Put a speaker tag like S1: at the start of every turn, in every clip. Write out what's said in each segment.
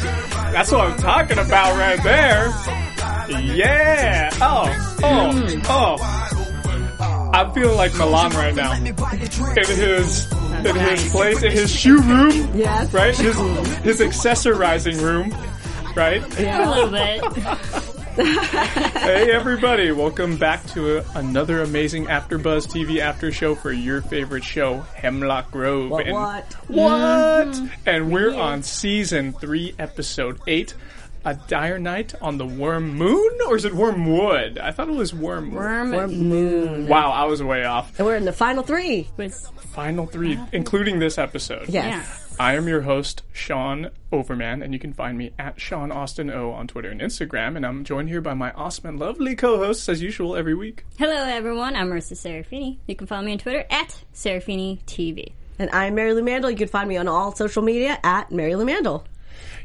S1: That's what I'm talking about right there. Yeah. Oh, oh, oh. I'm feeling like Milan right now. In his, in his place, in his shoe room.
S2: Yes.
S1: Right? His, his accessorizing room. Right?
S3: Yeah, A little bit.
S1: Hey everybody, welcome back to a, another amazing AfterBuzz TV after show for your favorite show, Hemlock Grove.
S2: What,
S1: And-
S2: what?
S1: What? And we're on season three, episode eight. A dire night on the Worm Moon, or is it Wormwood? I thought it was Worm.
S3: Worm
S2: Or moon.
S1: Wow, I was way off.
S2: And we're in the final three.
S3: was
S1: Final three, including this episode.
S2: Yes.
S3: yeah.
S1: I am your host, Sean Overman, and you can find me at Sean Austin O on Twitter and Instagram. And I'm joined here by my awesome and lovely co-hosts, as usual, every week.
S3: Hello, everyone. I'm Marisa Serafini. You can follow me on Twitter at Serafini TV.
S2: And I'm Marielou Mandl. You can find me on all social media at Marielou Mandl.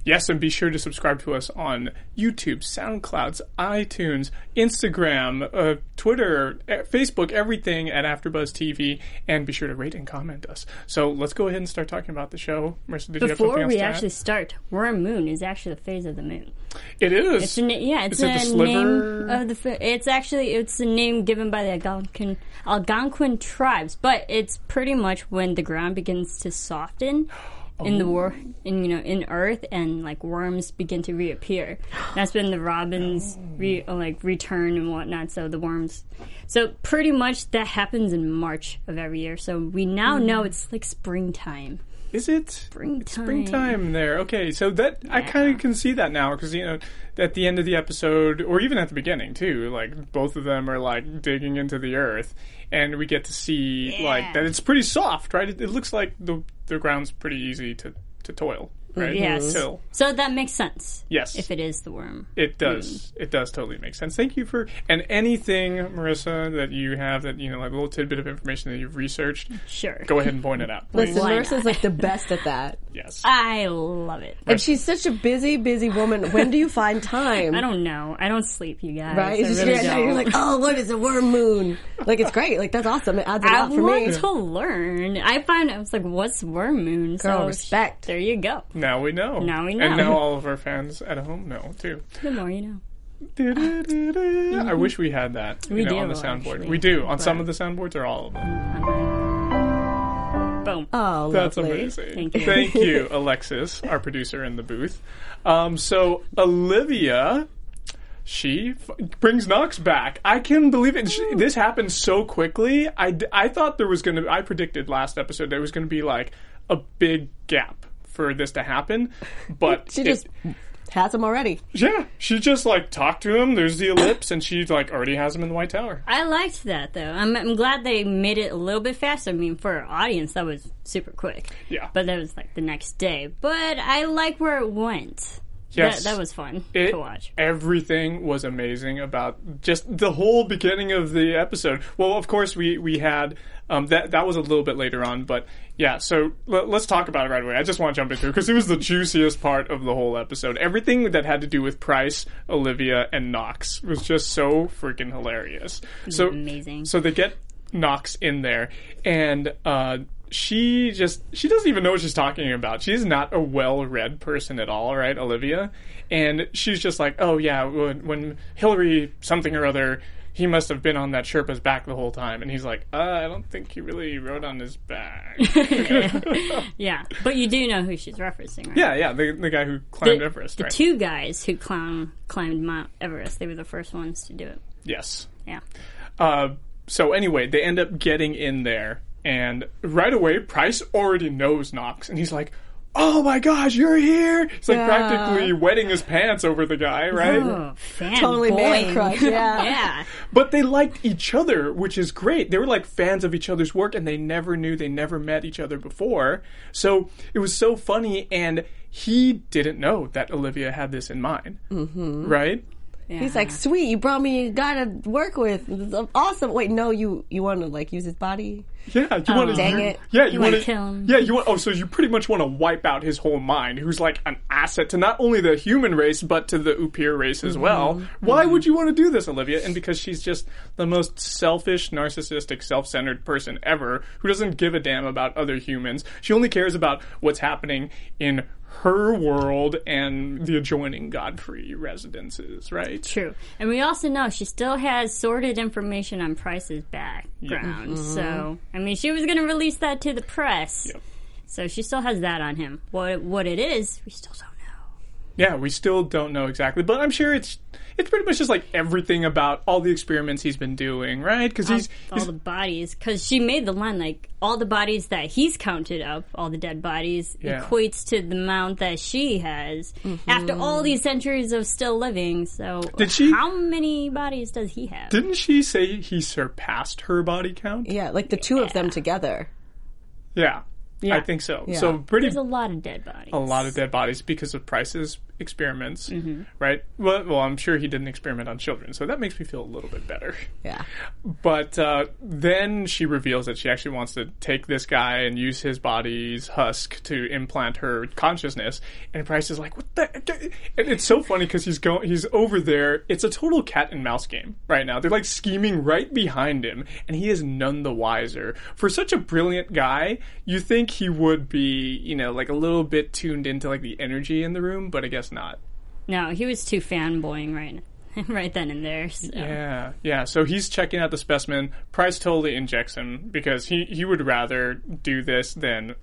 S1: Yes, and be sure to subscribe to us on YouTube, SoundClouds, iTunes, Instagram, uh, Twitter, eh, Facebook, everything at AfterBuzz TV, and be sure to rate and comment us. So let's go ahead and start talking about the show. Marisa, did you have
S3: Before we
S1: to add?
S3: actually start, Worm Moon is actually the phase of the moon.
S1: It is.
S3: It's a yeah, it's
S1: Is it the
S3: a
S1: sliver?
S3: name of the. fi- It's actually it's a name given by the Algonquin Algonquin tribes, but it's pretty much when the ground begins to soften. In
S1: Oh.
S3: the war, in you know, in Earth, and like worms begin to reappear. That's when the robins re, uh, like return and whatnot. So the worms, so pretty much that happens in March of every year. So we now know it's like springtime.
S1: Is it?
S3: Springtime.
S1: Springtime there. Okay, so that I kind of can see that now because you know at the end of the episode, or even at the beginning too, like both of them are like digging into the earth, and we get to see like that it's pretty soft, right? It, it looks like the the ground's pretty easy to to toil, right? Mm-hmm.
S3: Yes.
S1: Till.
S3: So that makes sense.
S1: Yes.
S3: If it is the worm.
S1: It mm. does. It does totally make sense. Thank you for and anything, Marisa, that you have that you know, like a little tidbit of information that you've researched.
S3: Sure.
S1: Go ahead and point it out. please.
S2: Listen,
S3: Why
S2: Marisa's
S3: not?
S2: like the best at that.
S1: Yes.
S3: I love it.
S2: And she's such a busy, busy woman. When do you find time?
S3: I don't know. I don't sleep, you guys.
S2: Right?
S3: I
S2: It's just
S3: really
S2: you're,
S3: don't.
S2: you're like, oh, what is a worm moon? Like, it's great. Like, that's awesome. It adds a
S3: I
S2: lot for
S3: want
S2: me.
S3: to learn. I find I was like, "What's worm moon?"
S2: Girl,
S3: so
S2: respect.
S3: There you go.
S1: Now we know.
S3: Now we know.
S1: And
S3: know.
S1: now all of our fans at home know too.
S3: The more you know.
S1: I wish we had that you
S3: We
S1: know,
S3: do,
S1: on the soundboard.
S3: actually.
S1: We do on some of the soundboards or all of them.
S3: Boom.
S2: Oh,
S1: That's
S2: lovely.
S1: amazing.
S3: Thank you.
S1: Thank you, Alexis, our producer in the booth. Um, so Olivia. She f- brings Knox back. I can believe it. She, this happened so quickly. I, d- I thought there was going to. I predicted last episode there was going to be like a big gap for this to happen, but
S2: She
S1: it-
S2: just has them already.
S1: Yeah, she just like talked to him. There's the ellipse, and she like already has him in the White Tower.
S3: I liked that though. I'm, I'm glad they made it a little bit faster. I mean, for our audience, that was super quick.
S1: Yeah.
S3: But that was like the next day. But I like where it went.
S1: Yes.
S3: That, that was fun
S1: It-
S3: to watch.
S1: Everything was amazing about just the whole beginning of the episode. Well, of course we we had um, that that was a little bit later on, but yeah. So let, us talk about it right away. I just want to jump into it because it was the juiciest part of the whole episode. Everything that had to do with Pryce, Olivia, and Knox was just so freaking hilarious. So
S3: amazing.
S1: So they get Knox in there, and uh, she just she doesn't even know what she's talking about. She's not a well-read person at all, right, Olivia? And she's just like, oh yeah, when, when Hillary something or other. He must have been on that Sherpa's back the whole time, and he's like, uh, "I don't think he really rode on his back."
S3: Yeah. But you do know who she's referencing, right?
S1: yeah, yeah, the, the guy who climbed
S3: The,
S1: Everest,
S3: the
S1: right?
S3: two guys who climb, climbed Mount Everest, they were the first ones to do it.
S1: yes,
S3: Yeah.
S1: Uh, so anyway, they end up getting in there, and right away, Pryce already knows Knox, and he's like, "Oh my gosh, you're here!" It's like
S2: Yeah.
S1: practically wetting his pants over the guy, right?
S3: Oh, fan
S2: Totally man
S3: boy.
S2: crush, yeah.
S3: yeah.
S1: But they liked each other, which is great. They were like fans of each other's work, and they never knew they never met each other before. So it was so funny, and he didn't know that Olivia had this in mind, mm-hmm. right?
S2: He's like, sweet, you brought me a guy to work with. Awesome. Wait, no, you you want to like use his body?
S1: Yeah, you want to. Oh.
S2: dang it.
S1: Yeah, you,
S3: wanna
S1: want to
S3: kill him.
S1: Yeah, you want. Oh, so you pretty much want to wipe out his whole mind, who's like an asset to not only the human race but to the Upir race as well. Mm-hmm. Why mm-hmm. would you want to do this, Olivia? And because she's just the most selfish, narcissistic, self-centered person ever, who doesn't give a damn about other humans. She only cares about what's happening in her world and the adjoining Godfrey residences, right?
S3: True. And we also know she still has sorted information on Pryce's background. So, I mean, she was going to release that to the press.
S1: Yep.
S3: So she still has that on him. What what it is, we still don't know.
S1: Yeah, we still don't know exactly, but I'm sure it's it's pretty much just like everything about all the experiments he's been doing, right? Because he's,
S3: all
S1: he's
S3: the bodies because she made the line like all the bodies that he's counted up all the dead bodies
S1: Yeah.
S3: equates to the amount that she has mm-hmm. after all these centuries of still living so
S1: Did she-
S3: how many bodies does he have
S1: didn't she say he surpassed her body count?
S2: Yeah, like the two of them together.
S1: Yeah,
S3: Yeah.
S1: I think so.
S2: Yeah.
S1: So pretty
S3: there's a lot of dead bodies
S1: a lot of dead bodies because of Pryce's experiments,
S2: Mm-hmm.
S1: right? Well, well, I'm sure he didn't experiment on children, so that makes me feel a little bit better.
S2: Yeah.
S1: But uh, then she reveals that she actually wants to take this guy and use his body's husk to implant her consciousness. And Pryce is like, "What the?" And it's so funny because he's going, he's over there. It's a total cat and mouse game right now. They're like scheming right behind him, and he is none the wiser. For such a brilliant guy, you think he would be, you know, like a little bit tuned into like the energy in the room, but I guess not.
S3: no he was too fanboying right right then and there so.
S1: Yeah, yeah. So he's checking out the specimen. Pryce totally injects him because he, he would rather do this than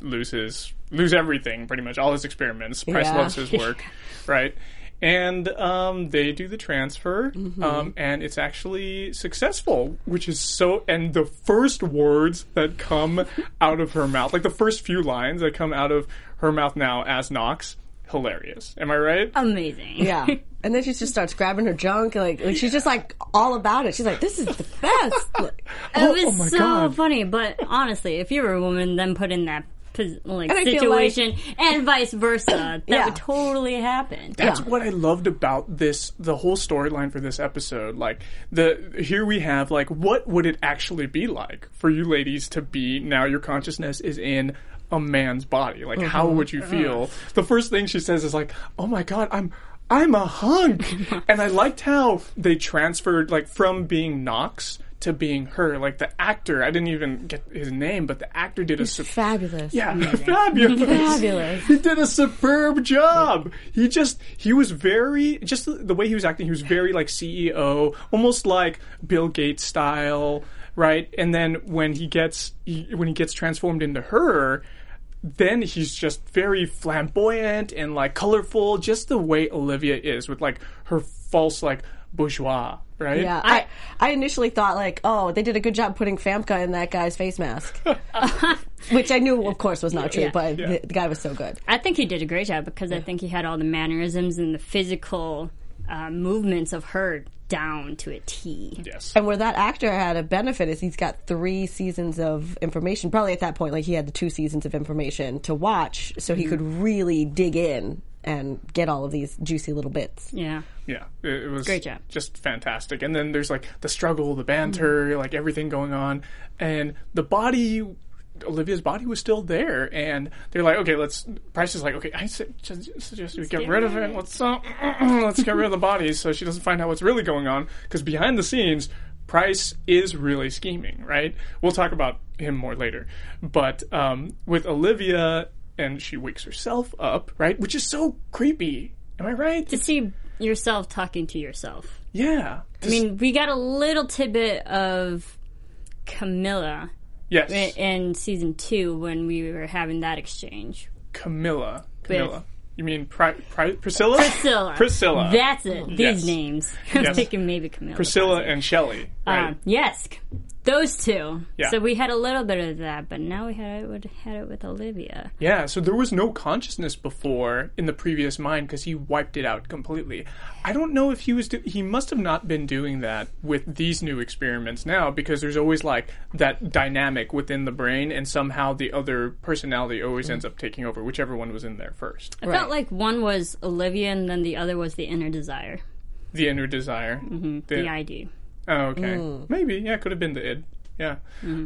S1: lose his lose everything, pretty much all his experiments. Pryce
S2: Yeah.
S1: loves his work, right? And um, they do the transfer, um, and it's actually successful, which is so. And the first words that come out of her mouth, like the first few lines that come out of her mouth now as Knox, hilarious. Am I right?
S3: amazing
S2: Yeah. And then she just starts grabbing her junk. Like, like she's just like all about it. She's like, this is the best. Like,
S3: It was
S1: oh my
S3: so
S1: God.
S3: funny, but honestly, if you were a woman, then put in that pos- like
S2: And I feel like-
S3: situation, and vice versa, that
S2: Yeah.
S3: would totally happen.
S1: That's
S2: Yeah.
S1: what I loved about this, the whole storyline for this episode. Like the here we have like what would it actually be like for you ladies to be now your consciousness is in a man's body? Like how mm-hmm. would you feel? The first thing she says is like, "Oh my god, I'm I'm a hunk," and I liked how they transferred like from being Knox. To being her, like the actor, I didn't even get his name, but the actor did a sup-
S2: fabulous.
S1: yeah, fabulous.
S2: Fabulous.
S1: He did a superb job. He just he was very just the, the way he was acting. He was very like CEO, almost like Bill Gates style, right? And then when he gets he, when he gets transformed into her, then he's just very flamboyant and like colorful, just the way Olivia is with like her false like bourgeois, right?
S2: Yeah, I, I initially thought like, oh, they did a good job putting Famke in that guy's face mask, which I knew, of course, was not true.
S3: Yeah.
S2: But
S1: Yeah.
S2: The, the guy was so good.
S3: I think he did a great job because I think he had all the mannerisms and the physical uh, movements of her down to a T.
S1: Yes.
S2: And where that actor had a benefit is he's got three seasons of information. Probably at that point, like he had the two seasons of information to watch, so he could really dig in and get all of these juicy little bits.
S3: Yeah.
S1: Yeah, it, it was
S3: Great job.
S1: just fantastic. And then there's like the struggle, the banter, like everything going on, and the body. Olivia's body was still there, and they're like, "Okay, let's." Pryce is like, "Okay, I su- just suggest we get,
S3: get
S1: rid of
S3: rid
S1: it.
S3: of it."
S1: Let's uh, let's get rid of the bodies so she doesn't find out what's really going on." Because behind the scenes, Pryce is really scheming, right? We'll talk about him more later, but um, with Olivia, and she wakes herself up, right, which is so creepy. Am I right?
S3: To see yourself talking to yourself.
S1: Yeah.
S3: I mean, we got a little tidbit of Camilla
S1: yes.
S3: in season two when we were having that exchange.
S1: Camilla. Camilla. You mean Pri- Pri- Priscilla?
S3: Priscilla.
S1: Priscilla.
S3: That's it. These
S1: Yes.
S3: names. I was
S1: Yes.
S3: thinking maybe Camilla.
S1: Priscilla and Shelley, right?
S3: Uh, yes, those two.
S1: Yeah.
S3: So we had a little bit of that, but now we had it, with- had it with Olivia.
S1: Yeah, so there was no consciousness before in the previous mind because he wiped it out completely. I don't know if he was. Do- he must have not been doing that with these new experiments now because there's always like that dynamic within the brain, and somehow the other personality always ends up taking over, whichever one was in there first.
S3: I felt like one was Olivia, and then the other was the inner desire,
S1: The inner desire. Mm-hmm.
S3: the ID.
S1: Oh, okay. Maybe. Yeah, it could have been the id. Yeah.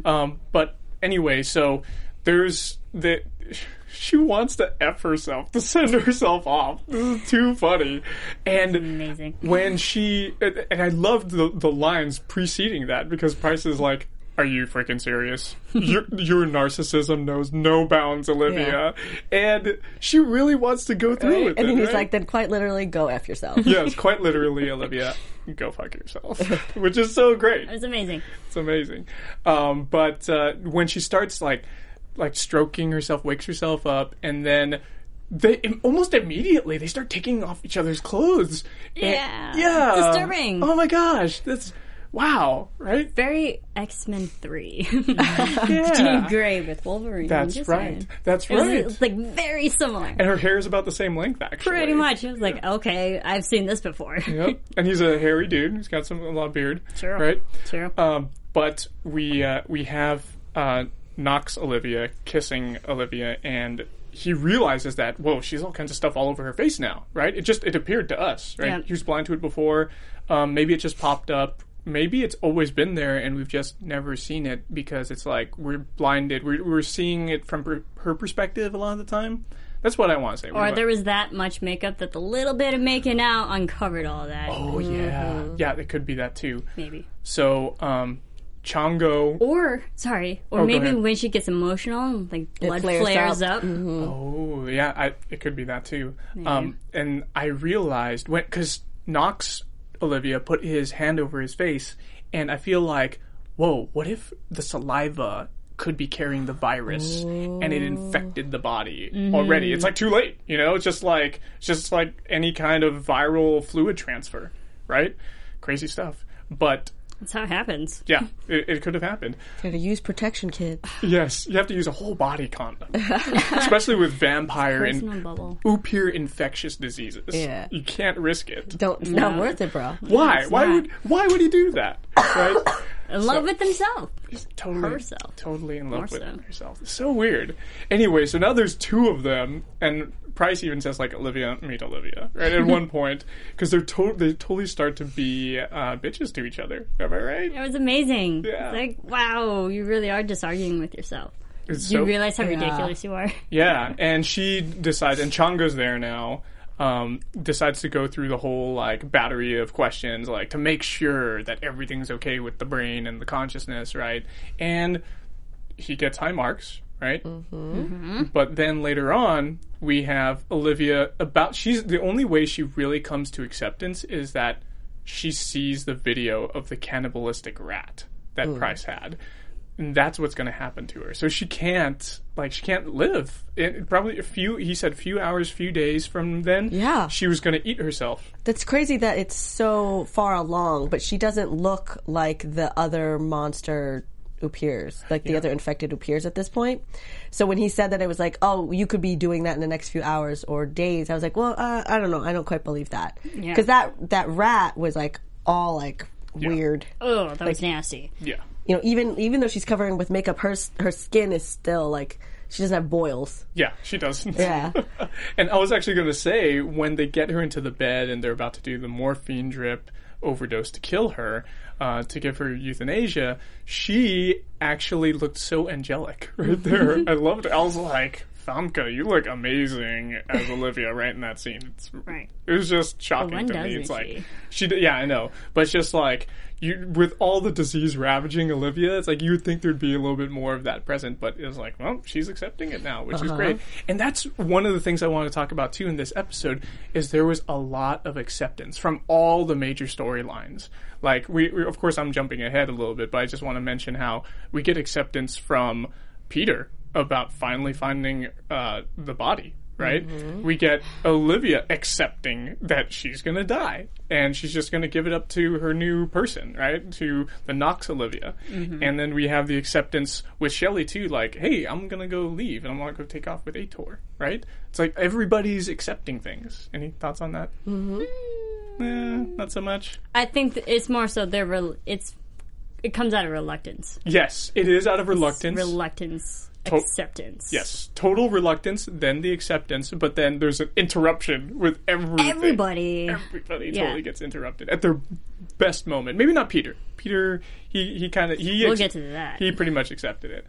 S1: Um, but anyway, so there's the. She wants to F herself, to send herself off. This is too funny. And
S3: Amazing.
S1: when she. And and I loved the, the lines preceding that because Pryce is like, are you freaking serious? your, your narcissism knows no bounds, Olivia. And she really wants to go through with
S2: and
S1: it.
S2: then he's
S1: right?
S2: like, then quite literally, go F yourself.
S1: yes, quite literally, Olivia, go fuck yourself, which is so great.
S3: It's amazing.
S1: It's amazing. Um, but uh, when she starts like like stroking herself, wakes herself up, and then they almost immediately they start taking off each other's clothes. And-
S3: Yeah.
S1: yeah,
S3: Disturbing.
S1: Oh my gosh, that's wow, right?
S3: Very X Men Three.
S1: Yeah,
S3: Jean Grey with Wolverine.
S1: that's right.
S3: saying.
S1: That's right.
S3: it was, like very similar.
S1: and her hair is about the same length, actually.
S3: Pretty much. It was like, okay, I've seen this before.
S1: Yep. And he's a hairy dude. He's got some a lot of beard.
S3: Sure.
S1: Right.
S3: Sure.
S1: Um, but we uh, we have uh, Knox Olivia kissing Olivia, and he realizes that whoa, she's all kinds of stuff all over her face now, right? It just it appeared to us, right?
S3: Yeah.
S1: He was blind to it before. Um, maybe it just popped up. Maybe it's always been there, and we've just never seen it because it's like we're blinded. We're, we're seeing it from per- her perspective a lot of the time. That's what I want to say.
S3: or there was that much makeup that the little bit of making out uncovered all that.
S1: Oh yeah, yeah. It could be that too.
S3: Maybe.
S1: So, um, Chongo.
S3: Or sorry, or
S1: Oh,
S3: maybe when she gets emotional, like blood
S2: flares
S3: flares,
S2: up.
S3: up.
S1: Oh, yeah, I, it could be that too. Um, and I realized when because Knox Olivia put his hand over his face, and I feel like, whoa, what if the saliva could be carrying the virus and it infected the body mm-hmm. already? It's like too late, you know. It's just like it's just like any kind of viral fluid transfer, right? Crazy stuff, but.
S3: That's how it happens.
S1: Yeah, it, it could have happened.
S2: Gotta use protection, kids.
S1: Yes, you have to use a whole body condom, especially with vampire and
S3: Personal bubble.
S1: Upir infectious diseases.
S2: Yeah.
S1: you can't risk it.
S2: Don't. It's not worth it, bro.
S1: Why? Why
S3: not.
S1: would Why would he do that? Right?
S3: In love with himself.
S1: totally,
S3: Herself.
S1: totally in love
S3: More
S1: with
S3: so.
S1: herself. So weird. Anyway, so now there's two of them, and Pryce even says like Olivia meet Olivia, right? At one point, because they're to- they totally start to be uh, bitches to each other. Am I right?
S3: It was amazing.
S1: Yeah.
S3: It's like, wow, you really are just arguing with yourself.
S1: It's
S3: You
S1: so-
S3: realize how
S2: Yeah.
S3: ridiculous you are.
S1: Yeah, and she decides, and Chongo's there now. Um, decides to go through the whole like battery of questions, like to make sure that everything's okay with the brain and the consciousness, right? And he gets high marks, right? Mm-hmm. But then later on, we have Olivia about. She's the only way she really comes to acceptance is that she sees the video of the cannibalistic rat that Pryce had. And that's what's going to happen to her. So she can't, like, she can't live. It, probably a few, he said, few hours, few days from then.
S2: Yeah.
S1: She was going to eat herself.
S2: That's crazy that it's so far along, but she doesn't look like the other monster Upirs, like the other infected Upirs at this point. So when he said that it was like, oh, you could be doing that in the next few hours or days, I was like, well, uh, I don't know. I don't quite believe that.
S3: Yeah.
S2: Because that, that rat was like all like weird.
S3: Oh, that was nasty.
S1: Yeah.
S2: You know, even even though she's covering with makeup, her her skin is still like she doesn't have boils.
S1: Yeah, she doesn't.
S2: Yeah.
S1: and I was actually going to say, when they get her into the bed and they're about to do the morphine drip overdose to kill her, uh, to give her euthanasia, she actually looked so angelic right there. I loved it. I was like, Famke, you look amazing as Olivia right in that scene. It's,
S3: Right.
S1: It was just shocking to me. It's like
S3: she?
S1: she, yeah, I know, but it's just like you with all the disease ravaging Olivia, it's like you would think there'd be a little bit more of that present, but it was like, well, she's accepting it now, which
S3: Uh-huh.
S1: is great. And that's one of the things I want to talk about too in this episode is there was a lot of acceptance from all the major storylines. Like we, we, of course, I'm jumping ahead a little bit, but I just want to mention how we get acceptance from Peter about finally finding uh, the body, right?
S2: Mm-hmm.
S1: We get Olivia accepting that she's going to die and she's just going to give it up to her new person, right? To the Knox Olivia.
S2: Mm-hmm.
S1: And then we have the acceptance with Shelley too, like, hey, I'm going to go leave and I'm going to go take off with Ator, right? It's like everybody's accepting things. Any thoughts on that? Mm-hmm. Eh, not so much.
S3: I think th- it's more so they're rel- it's it comes out of reluctance,
S1: Yes, it is out of reluctance.
S3: reluctance,
S1: To-
S3: acceptance.
S1: Yes, total reluctance, then the acceptance, but then there's an interruption with everything.
S3: everybody.
S1: Everybody
S3: Yeah.
S1: totally gets interrupted at their best moment. Maybe not Peter. Peter, he he kind of he
S3: We'll
S1: ex-
S3: get to that.
S1: he pretty much accepted it.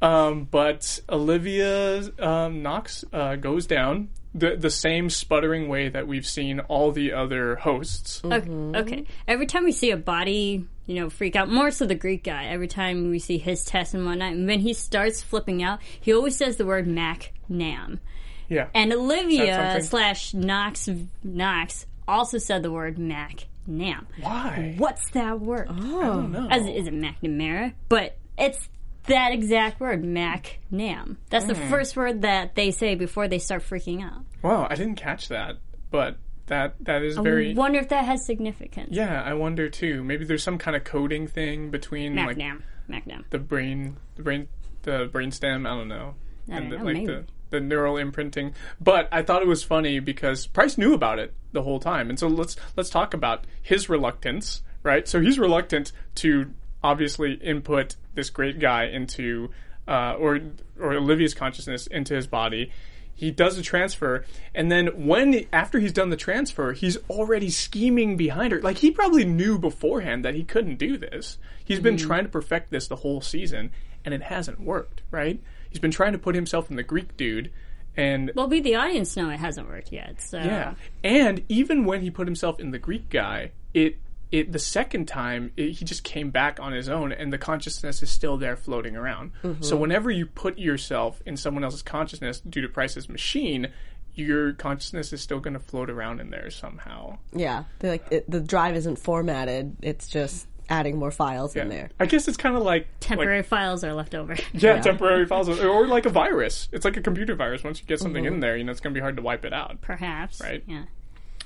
S1: Um, but Olivia um, Knox uh, goes down the the same sputtering way that we've seen all the other hosts.
S3: Okay, mm-hmm. okay. Every time we see a body, you know, freak out, more so the Greek guy, every time we see his test and whatnot, and when he starts flipping out, he always says the word Mac Nam.
S1: Yeah,
S3: And Olivia slash Knox Knox also said the word Mac Nam.
S1: why?
S3: What's that word?
S2: Oh,
S1: No.
S3: As, is it McNamara? But it's that exact word, Mac Nam. That's the mm. first word that they say before they start freaking out.
S1: Wow, I didn't catch that, but that that is very.
S3: I wonder if that has significance.
S1: Yeah, I wonder too. Maybe there's some kind of coding thing between
S3: Mac
S1: like
S3: Nam. Mac Nam.
S1: the brain, the brain, the brainstem. I don't know,
S3: I
S1: and
S3: don't
S1: the,
S3: know,
S1: like
S3: maybe.
S1: the the neural imprinting. But I thought it was funny because Pryce knew about it the whole time, and so let's let's talk about his reluctance, right? So he's reluctant to obviously input this great guy into, uh, or or Olivia's consciousness into his body. He does a transfer, and then when after he's done the transfer, he's already scheming behind her. Like he probably knew beforehand that he couldn't do this. He's been trying to perfect this the whole season, and it hasn't worked. Right? He's been trying to put himself in the Greek dude, and
S3: Well, we the audience know it hasn't worked yet. So
S1: yeah, and even when he put himself in the Greek guy, it it the second time it, he just came back on his own, and the consciousness is still there floating around. Mm-hmm. So whenever you put yourself in someone else's consciousness due to Pryce's machine, your consciousness is still going to float around in there somehow.
S2: yeah. They're like it, the drive isn't formatted. It's just adding more files in there.
S1: I guess it's kind of like
S3: temporary
S1: like-
S3: files are left over.
S1: yeah, temporary files, or, or like a virus. It's like a computer virus. Once you get something mm-hmm. in there, you know it's going to be hard to wipe it out.
S3: Perhaps.
S1: Right.
S3: Yeah.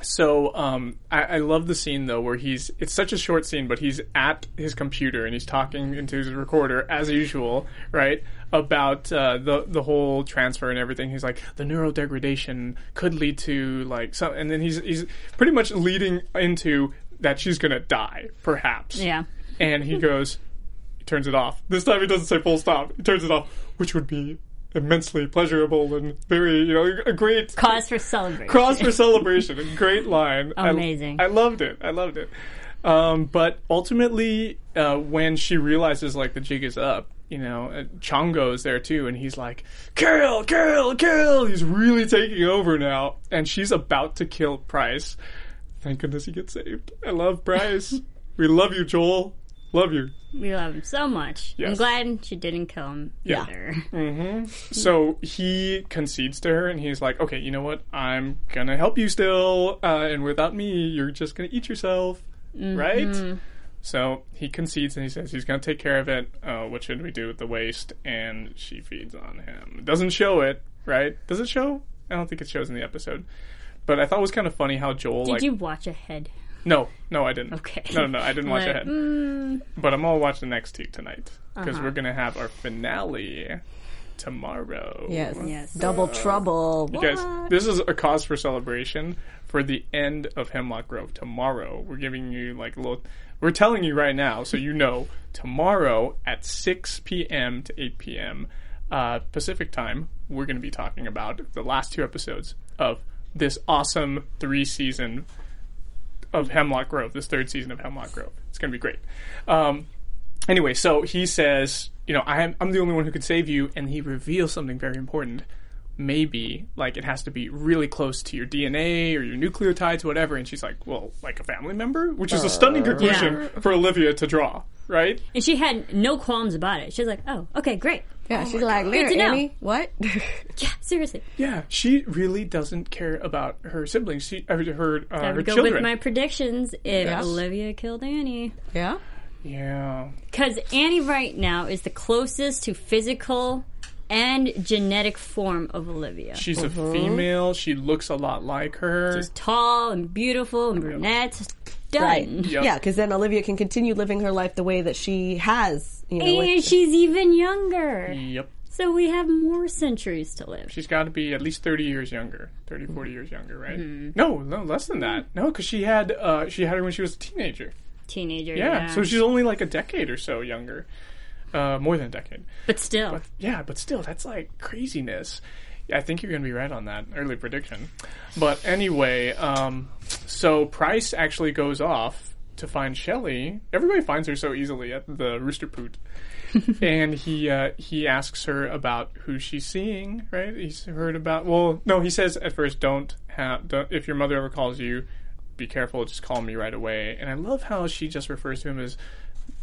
S1: So um, I, I love the scene though where he's it's such a short scene, but he's at his computer and he's talking into his recorder as usual, right? About uh, the the whole transfer and everything. He's like the neurodegradation could lead to like some, and then he's he's pretty much leading into that she's gonna die, perhaps.
S3: Yeah.
S1: And he goes, he turns it off. This time he doesn't say full stop. He turns it off, which would be immensely pleasurable and very you know a great
S3: Cause for celebration.
S1: Cause for celebration. A great line. I-
S3: Amazing.
S1: I, loved it. I loved it. Um, but ultimately, uh, when she realizes like the jig is up, you know, uh, Chongo is there too, and he's like, "Kill, kill, kill!" He's really taking over now, and she's about to kill Pryce. Thank goodness he gets saved. I love Pryce. we love you, Joel. Love you.
S3: We love him so much. I'm glad she didn't kill him
S1: Yeah.
S3: either.
S1: So he concedes to her, and he's like, "Okay, you know what? I'm gonna help you still, uh, and without me, you're just gonna eat yourself, right?" So he concedes, and he says he's gonna take care of it. Uh, what should we do with the waste? And she feeds on him. It doesn't show it, right? Does it show? I don't think it shows in the episode. But I thought it was kind of funny how Joel
S3: Did
S1: like
S3: you watch ahead?
S1: No no I didn't
S3: Okay.
S1: no no I didn't watch
S3: Like,
S1: ahead
S3: mm,
S1: but I'm gonna watch the next two tonight because
S3: Uh-huh.
S1: we're gonna have our finale tomorrow.
S2: Yes.
S3: Yes.
S2: Double trouble.
S1: You guys, this is a cause for celebration for the end of Hemlock Grove. Tomorrow, we're giving you like a little. We're telling you right now, so you know. Tomorrow at 6 p.m. to 8 p.m. Uh, Pacific time, we're going to be talking about the last two episodes of this awesome three season of Hemlock Grove. This third season of Hemlock Grove. It's going to be great. Um, anyway, so he says, you know, I am, I'm the only one who could save you, and he reveals something very important. Maybe, like, it has to be really close to your DNA or your nucleotides, whatever. And she's like, well, like a family member? Which is a stunning conclusion for Olivia to draw, right?
S3: and she had no qualms about it. She was like, "Oh, okay, great.
S2: Yeah, she's like, later,
S3: to know."
S2: Annie. What?
S3: Yeah, seriously.
S1: Yeah, she really doesn't care about her siblings, she, uh, her, uh,
S3: I
S1: her
S3: go
S1: children.
S3: with my predictions if
S2: Yes.
S3: Olivia killed Annie.
S2: yeah.
S1: yeah.
S3: Because Annie right now is the closest to physical and genetic form of Olivia.
S1: She's a female. She looks a lot like her.
S3: She's tall and beautiful and brunette. Done.
S2: Right.
S1: Yep.
S2: Yeah, because then Olivia can continue living her life the way that she has. You know,
S3: And
S2: with-
S3: she's even younger.
S1: Yep.
S3: So we have more centuries to live.
S1: She's got to be at least 30 years younger. 30, 40 years younger, right?
S3: Mm-hmm.
S1: No, no, less than that. No, because she had uh, she had her when she was a teenager.
S3: Teenager.
S1: Yeah,
S3: Yeah.
S1: so she's only like a decade or so younger. Uh, more than a decade.
S3: but still.
S1: But yeah, but still, that's like craziness. I think you're going to be right on that early prediction. But anyway, um, so Pryce actually goes off to find Shelley. Everybody finds her so easily at the Rooster Poot. and he uh, he asks her about who she's seeing. Right? He's heard about. Well, no, he says at first, "Don't have. Don't, if your mother ever calls you, be careful. Just call me right away." And I love how she just refers to him as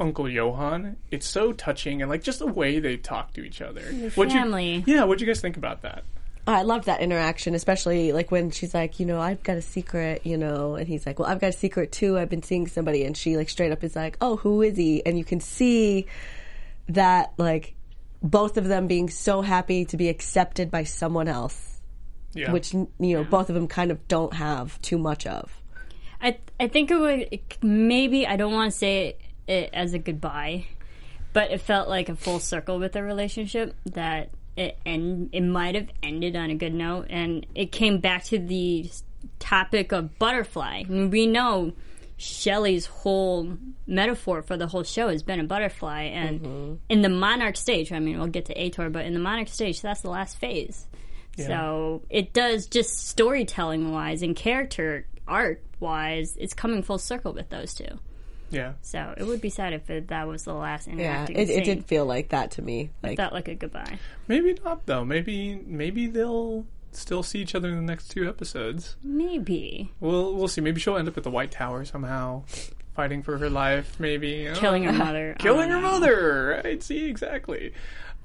S1: Uncle Johann. It's so touching and like just the way they talk to each other. What'd
S3: family.
S1: You, yeah, what'd you guys think about that?
S2: I love that interaction, especially like when she's like, you know, I've got a secret, you know, and he's like, well, I've got a secret too. I've been seeing somebody, and she like straight up is like, oh, who is he? And you can see that like both of them being so happy to be accepted by someone else,
S1: Yeah.
S2: which you know both of them kind of don't have too much of.
S3: I I think it would maybe I don't want to say it, it as a goodbye, but it felt like a full circle with the relationship that it end it might have ended on a good note, and it came back to the topic of butterfly. I mean, we know Shelley's whole metaphor for the whole show has been a butterfly, and mm-hmm. in the monarch stage, I mean, we'll get to Ator, but in the monarch stage, that's the last phase. So it does just storytelling wise and character art wise, it's coming full circle with those two.
S1: Yeah.
S3: So it would be sad if it, that was the last
S2: Yeah,
S3: interacting
S2: it,
S3: scene.
S2: it did feel like that to me. Like,
S3: Felt like a goodbye.
S1: Maybe not though. Maybe maybe they'll still see each other in the next two episodes.
S3: Maybe
S1: We'll we'll see. Maybe she'll end up at the White Tower somehow, fighting for her life. Maybe I don't
S3: killing her mother.
S1: killing
S3: I
S1: her
S3: don't know.
S1: mother. Right? See exactly.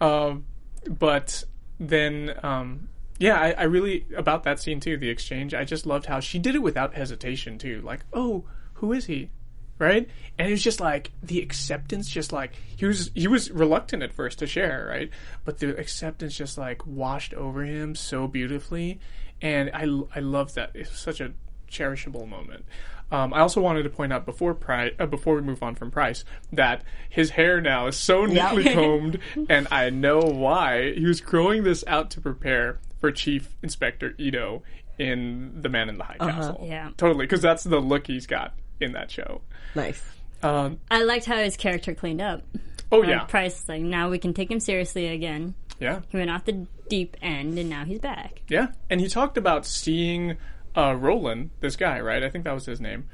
S1: Um, but then, um, yeah, I, I really about that scene too. The exchange. I just loved how she did it without hesitation too. Like, oh, who is he? Right? And it was just like the acceptance. Just like he was, he was reluctant at first to share. Right? But the acceptance just like washed over him so beautifully, and I I love that. It's such a cherishable moment. Um, I also wanted to point out before Pri- uh, before we move on from Pryce that his hair now is so neatly combed, and I know why. He was growing this out to prepare for Chief Inspector Ito in The Man in the High Castle.
S3: Yeah.
S1: totally, because that's the look he's got in that show.
S2: nice.
S1: Um,
S3: I liked how his character cleaned up.
S1: oh
S3: Like
S1: yeah,
S3: Pryce, like now we can take him seriously again.
S1: yeah,
S3: He went off the deep end, and now he's back.
S1: yeah. And he talked about seeing uh, Roland, this guy, right? I think that was his name.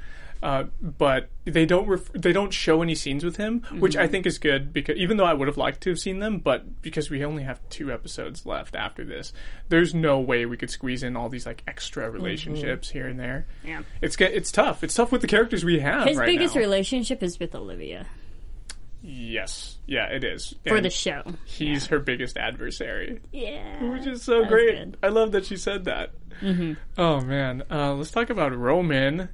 S1: Uh, but they don't ref- they don't show any scenes with him, which I think is good because even though I would have liked to have seen them, but because we only have two episodes left after this, there's no way we could squeeze in all these like extra relationships here and there.
S3: Yeah.
S1: It's it's tough. It's tough with the characters we have
S3: His
S1: right
S3: biggest
S1: now.
S3: relationship is with Olivia
S1: yes, yeah, it is
S3: for
S1: And
S3: the show.
S1: He's her biggest adversary.
S3: Yeah,
S1: which is so great. I love that she said that. Mm-hmm. Oh man, uh, let's talk about Roman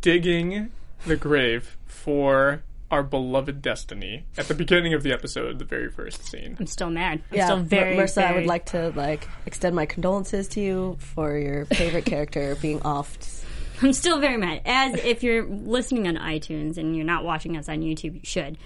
S1: digging the grave for our beloved Destiny at the beginning of the episode, the very first scene.
S3: I'm still mad. I'm
S2: Yeah,
S3: still very,
S2: Mer- Mercer, I would like to like extend my condolences to you for your favorite character being offed.
S3: I'm still very mad. As if you're listening on iTunes and you're not watching us on YouTube, you should.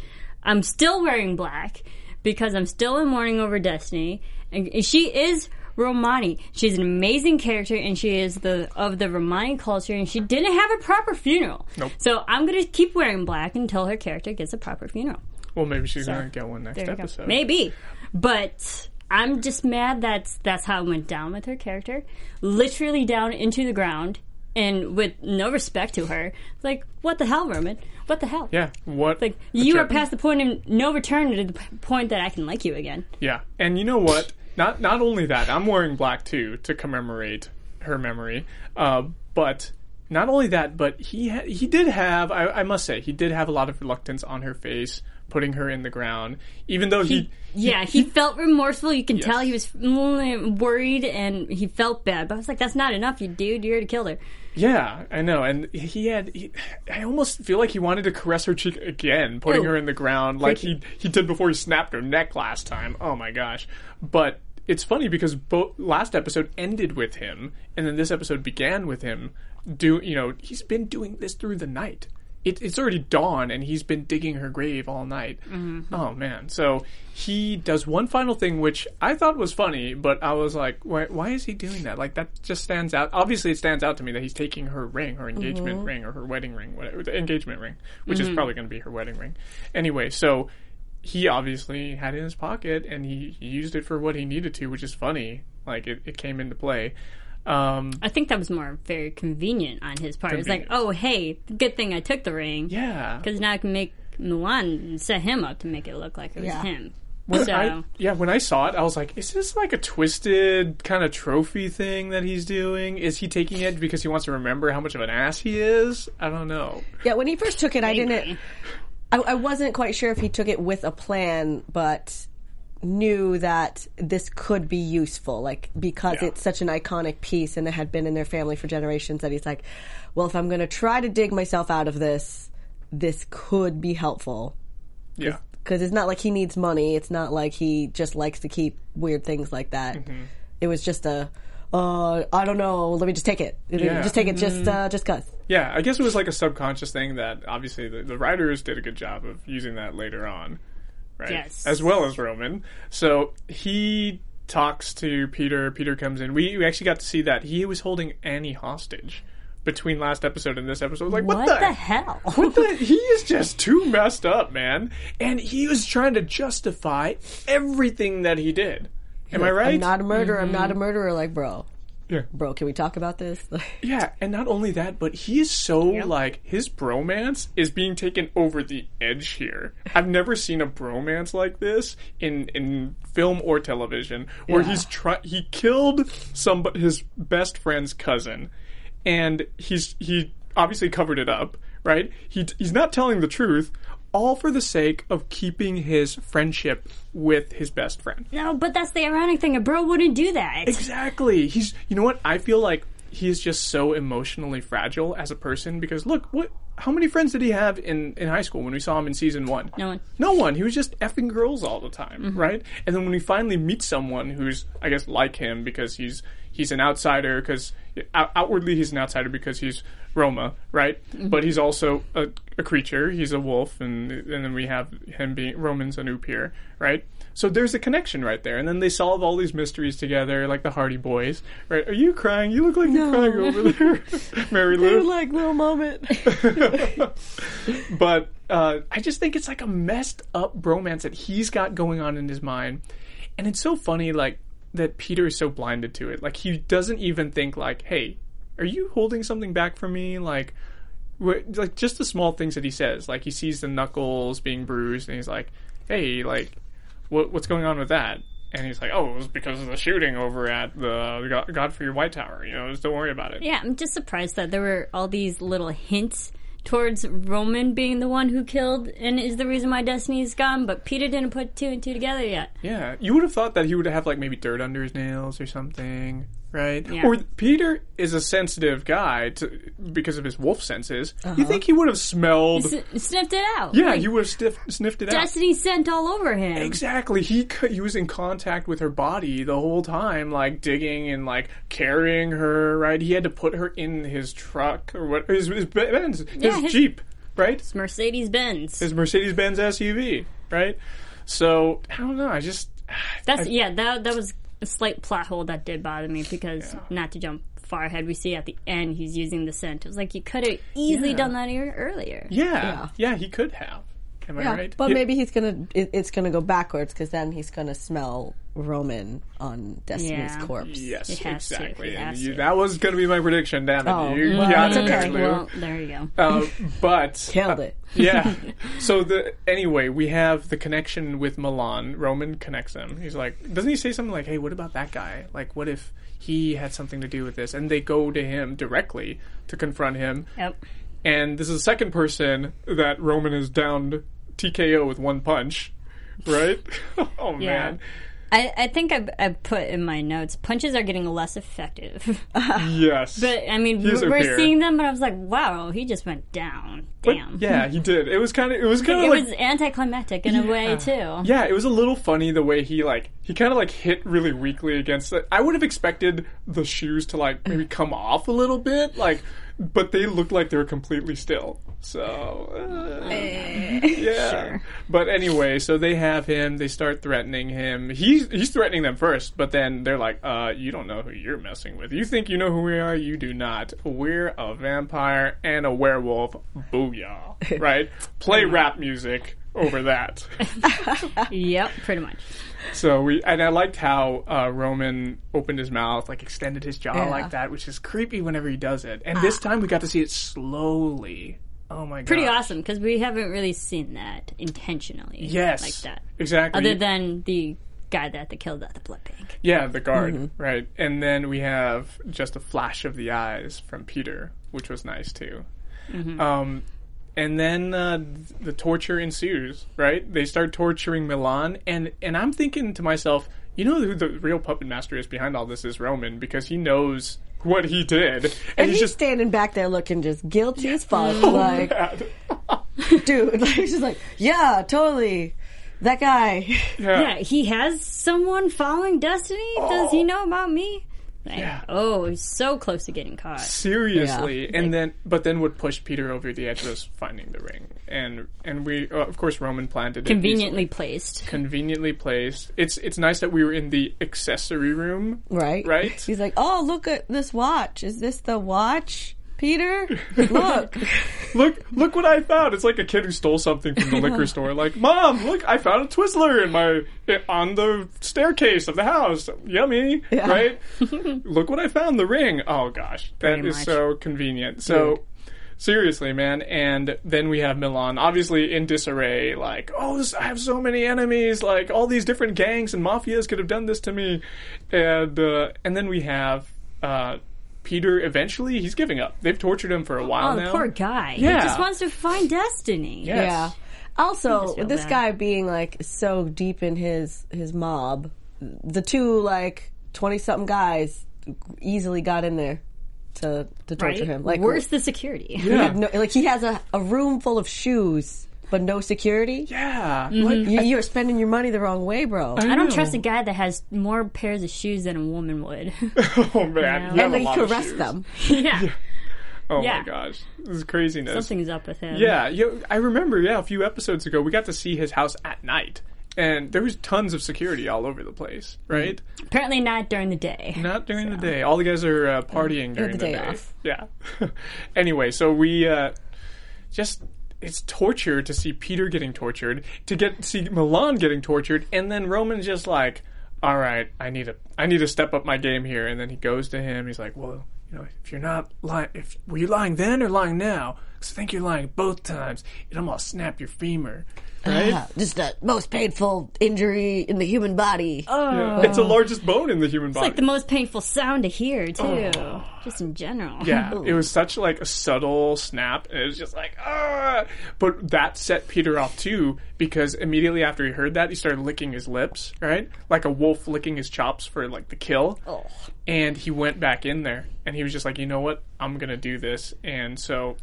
S3: I'm still wearing black because I'm still in mourning over Destiny, and she is Romani. She's an amazing character, and she is the of the Romani culture, and she didn't have a proper funeral.
S1: Nope.
S3: So I'm gonna keep wearing black until her character gets a proper funeral.
S1: Well, maybe she's gonna get one next
S3: go.
S1: episode.
S3: Maybe, but I'm just mad that's that's how it went down with her character, literally down into the ground, and with no respect to her. Like, what the hell, Roman? What the hell?
S1: Yeah. What?
S3: Like, you are past the point of no return to the point that I can like you again.
S1: Yeah, and you know what? Not not only that, I'm wearing black too to commemorate her memory. Uh, but not only that, but he ha- he did have, I, I must say, he did have a lot of reluctance on her face putting her in the ground, even though he,
S3: Yeah, he, felt remorseful. You can tell he was worried and he felt bad. But I was like, that's not enough, you dude. You already killed her.
S1: yeah, I know, and he had. He, I almost feel like he wanted to caress her cheek again, putting
S3: Ew.
S1: her in the ground like he he did before he snapped her neck last time. Oh my gosh! But it's funny because both last episode ended with him, and then this episode began with him. Do you know he's been doing this through the night? It, it's already dawn, and he's been digging her grave all night. Mm-hmm. Oh man! So he does one final thing, which I thought was funny, but I was like, why, why is he doing that? Like that just stands out. Obviously, it stands out to me that he's taking her ring, her engagement mm-hmm. ring, or her wedding ring, whatever the engagement ring, which is mm-hmm. probably going to be her wedding ring. Anyway, so he obviously had it in his pocket and he, he used it for what he needed to, which is funny. Like it, it came into play. Um,
S3: I think that was more very convenient on his part. It's like, oh, hey, good thing I took the ring.
S1: yeah.
S3: Because now I can make Milan set him up to make it look like it was
S2: Yeah.
S3: him.
S1: When
S3: so,
S1: I, yeah, when I saw it, I was like, is this like a twisted kind of trophy thing that he's doing? Is he taking it because he wants to remember how much of an ass he is? I don't know.
S2: Yeah, when he first took it, I didn't. I, I wasn't quite sure if he took it with a plan, but knew that this could be useful, like because
S1: Yeah.
S2: it's such an iconic piece and it had been in their family for generations. That he's like, well, if I'm going to try to dig myself out of this, this could be helpful
S1: Yeah.
S2: because it's not like he needs money. It's not like he just likes to keep weird things like that.
S1: Mm-hmm.
S2: It was just a, uh, I don't know. Let me just take it.
S1: Yeah.
S2: Just take it. Just, uh, just cause.
S1: Yeah, I guess it was like a subconscious thing that obviously the, the writers did a good job of using that later on, right?
S3: Yes.
S1: As well as Roman. So he talks to Peter. Peter comes in. We, we actually got to see that he was holding Annie hostage between last episode and this episode. Like, what,
S3: what the hell?
S1: What the? He is just too messed up, man. And he was trying to justify everything that he did. Am I right?
S2: I'm not a murderer. I'm not a mm-hmm. murderer. Like, bro,
S1: yeah.
S2: bro, can we talk about this?
S1: Yeah, and not only that, but he is so like his bromance is being taken over the edge here. I've never seen a bromance like this in in film or television, where
S2: Yeah.
S1: he's try he killed some his best friend's cousin, and he's he obviously covered it up, right? He he's not telling the truth. All for the sake of keeping his friendship with his best friend.
S3: No, but that's the ironic thing. A bro wouldn't do that.
S1: Exactly. He's you know what? I feel like he's just so emotionally fragile as a person because look, what how many friends did he have in, in high school when we saw him in season one?
S3: No one.
S1: No one. He was just effing girls all the time, mm-hmm. right? And then when we finally meet someone who's, I guess, like him because he's he's an outsider because outwardly he's an outsider because he's Roma, right? But he's also a, a creature. He's a wolf, and and then we have him being Roman's an here, right? So there's a connection right there, and then they solve all these mysteries together, like the Hardy Boys, right? Are you crying? You look like you're crying over there, Marielou.
S2: like little moment.
S1: but uh, I just think it's like a messed up bromance that he's got going on in his mind, and it's so funny, like that Peter is so blinded to it. Like he doesn't even think like, "Hey, are you holding something back from me?" Like, like just the small things that he says. Like he sees the knuckles being bruised, and he's like, "Hey, like, what, what's going on with that?" And he's like, "Oh, it was because of the shooting over at the God- Godfrey White Tower. You know, just don't worry about it."
S3: Yeah, I'm just surprised that there were all these little hints towards Roman being the one who killed and is the reason why Destiny is gone, but Peter didn't put two and two together yet.
S1: Yeah, you would have thought that he would have like maybe dirt under his nails or something, right?
S3: Yeah.
S1: Or Peter is a sensitive guy to, because of his wolf senses. You uh-huh. think he would have smelled?
S3: S- sniffed it out.
S1: yeah,
S3: Like,
S1: he would have stiff, sniffed it out.
S3: Destiny scent all over him.
S1: Exactly. He c- he was in contact with her body the whole time, like digging and like carrying her. Right. He had to put her in his truck or what? His his Benz, his,
S3: Yeah, his-
S1: Jeep. Right.
S3: Mercedes Benz.
S1: His Mercedes Benz SUV. Right. So I don't know. I just
S3: That's yeah. That that was a slight plot hole that did bother me because not to jump far ahead, we see at the end he's using the scent. It was like you could have easily
S1: Yeah.
S3: done that ear- earlier.
S1: yeah yeah he could have. Am I
S2: Yeah,
S1: right?
S2: but
S1: Yeah.
S2: maybe he's gonna. It, it's gonna go backwards because then he's gonna smell Roman on Destiny's
S3: Yeah.
S2: corpse.
S1: Yes,
S3: It to.
S1: exactly. And you, that was going to be my prediction. Damn it!
S2: Oh,
S1: you
S2: well,
S1: got
S2: it's
S1: it,
S2: okay.
S1: Lou.
S3: Well, there you go.
S1: Uh, but
S2: Killed it.
S1: yeah. So the anyway, we have the connection with Milan. Roman connects them. He's like, doesn't he say something like, "Hey, what about that guy? Like, what if he had something to do with this?" And they go to him directly to confront him.
S3: Yep.
S1: And this is the second person that Roman is downed TKO with one punch, right? oh
S3: Yeah.
S1: man,
S3: I, I think I, I put in my notes punches are getting less effective.
S1: yes.
S3: but I mean,
S1: He's
S3: we're seeing them, but I was like, wow, he just went down.
S1: But,
S3: Damn.
S1: yeah, he did. It was kind of. It was kind
S3: It
S1: of like.
S3: was anticlimactic in a way too.
S1: yeah, it was a little funny the way he like he kind of like hit really weakly against it. I would have expected the shoes to like maybe come off a little bit, like, but they looked like they were completely still. So uh, yeah. But anyway, so they have him. They start threatening him. He's he's threatening them first, but then they're like, "Uh, you don't know who you're messing with. You think you know who we are? You do not. We're a vampire and a werewolf. Booyah! Right? Play rap music over that."
S3: Yep, pretty much.
S1: So we and I liked how uh, Roman opened his mouth, like extended his jaw
S2: Yeah.
S1: like that, which is creepy whenever he does it. And this time we got to see it slowly. Oh my god!
S3: Pretty awesome because we haven't really seen that intentionally.
S1: Yes,
S3: like that.
S1: exactly.
S3: Other than the guy that they killed at the blood bank.
S1: yeah, the guard, right? And then we have just a flash of the eyes from Peter, which was nice too. Um, and then uh, the torture ensues. Right? They start torturing Milan, and and I'm thinking to myself, you know who the real puppet master is behind all this is Roman because he knows what he did, and,
S2: And
S1: he's
S2: he's
S1: just
S2: standing back there looking just guilty as fuck. Oh,
S1: like,
S2: dude, like, he's just like, yeah, totally. That guy.
S3: Yeah, he has someone following Destiny. Does he oh. know about me? Like,
S1: Yeah.
S3: Oh, he's so close to getting caught.
S1: seriously and then but then would push peter over the edge of finding the ring and and we uh, of course roman planted it
S3: Conveniently
S1: easily.
S3: placed.
S1: conveniently placed it's it's nice that we were in the accessory room
S2: Right?
S1: Right?
S2: He's like, oh, look at this watch. Is this the watch, Peter? Look.
S1: look look what i found it's like a kid who stole something from the liquor store like mom look i found a twizzler in my on the staircase of the house yummy
S2: Yeah.
S1: right look what i found the ring oh gosh that
S3: Pretty
S1: is
S3: much.
S1: so convenient so
S2: Dude.
S1: Seriously, man. And then we have Milan, obviously in disarray, like, oh, this, I have so many enemies, like, all these different gangs and mafias could have done this to me. And, uh, and then we have, uh, Peter eventually, he's giving up. They've tortured him for a while
S3: Oh,
S1: now.
S3: poor guy.
S1: Yeah.
S3: He just wants to find Destiny.
S1: Yes.
S2: Yeah. Also, this
S3: bad.
S2: guy being like so deep in his his mob, the two like twenty something guys easily got in there to to torture
S3: Right?
S2: him. Like
S3: Where's the security?
S2: he had no, like he has a, a room full of shoes but no security.
S1: Yeah.
S3: Mm-hmm.
S1: Like,
S2: You, you're spending your money the wrong way, bro.
S3: I don't trust a guy that has more pairs of shoes than a woman would.
S1: oh, man.
S3: Yeah.
S1: You have
S2: and
S1: a
S2: he
S1: lot
S2: arrest
S1: shoes.
S2: them.
S3: yeah.
S1: Oh,
S3: Yeah.
S1: my gosh. This is craziness.
S3: Something's up with him.
S1: Yeah, you, I remember. Yeah, a few episodes ago, we got to see his house at night, and there was tons of security all over the place. Right?
S3: Apparently not during the day.
S1: Not during the day. All the guys are uh, partying during
S2: the
S1: the,
S2: day
S1: day.
S2: off.
S1: Yeah. anyway, so we uh, just it's torture to see Peter getting tortured, to get see Milan getting tortured, and then Roman's just like, "All right, I need to I need to step up my game here." And then he goes to him. He's like, "Well, you know, if you're not lying, if were you lying then or lying now? Because I think you're lying both times. It almost snap your femur." Right?
S2: Yeah, just the most painful injury in the human body.
S3: Oh.
S1: It's the largest bone in the human body.
S3: It's like the most painful sound to hear too, just in general.
S1: Oh. Yeah, it was such like a subtle snap. and It was just like ah, but that set Peter off too because immediately after he heard that, he started licking his lips, right, like a wolf licking his chops for like the kill. Oh. And he went back in there, and he was just like, you know what, I'm gonna do this, and so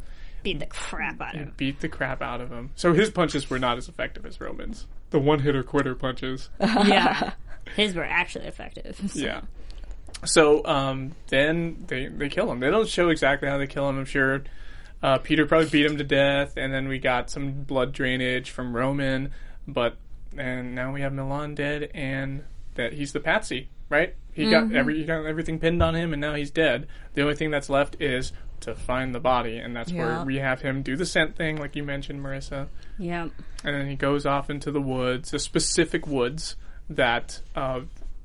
S3: beat the crap out of him.
S1: beat the crap out of him. So his punches were not as effective as Roman's. The one hitter quitter punches.
S3: yeah, his were actually effective. so.
S1: Yeah. So um, then they they kill him. They don't show exactly how they kill him. I'm sure uh, Peter probably beat him to death, and then we got some blood drainage from Roman. But and now we have Milan dead, and that he's the patsy, right? He got every he got everything pinned on him, and now he's dead. The only thing that's left is to find the body, and that's
S2: Yeah.
S1: where we have him do the scent thing, like you mentioned, Marisa
S3: Yeah.
S1: and then he goes off into the woods, the specific woods that uh,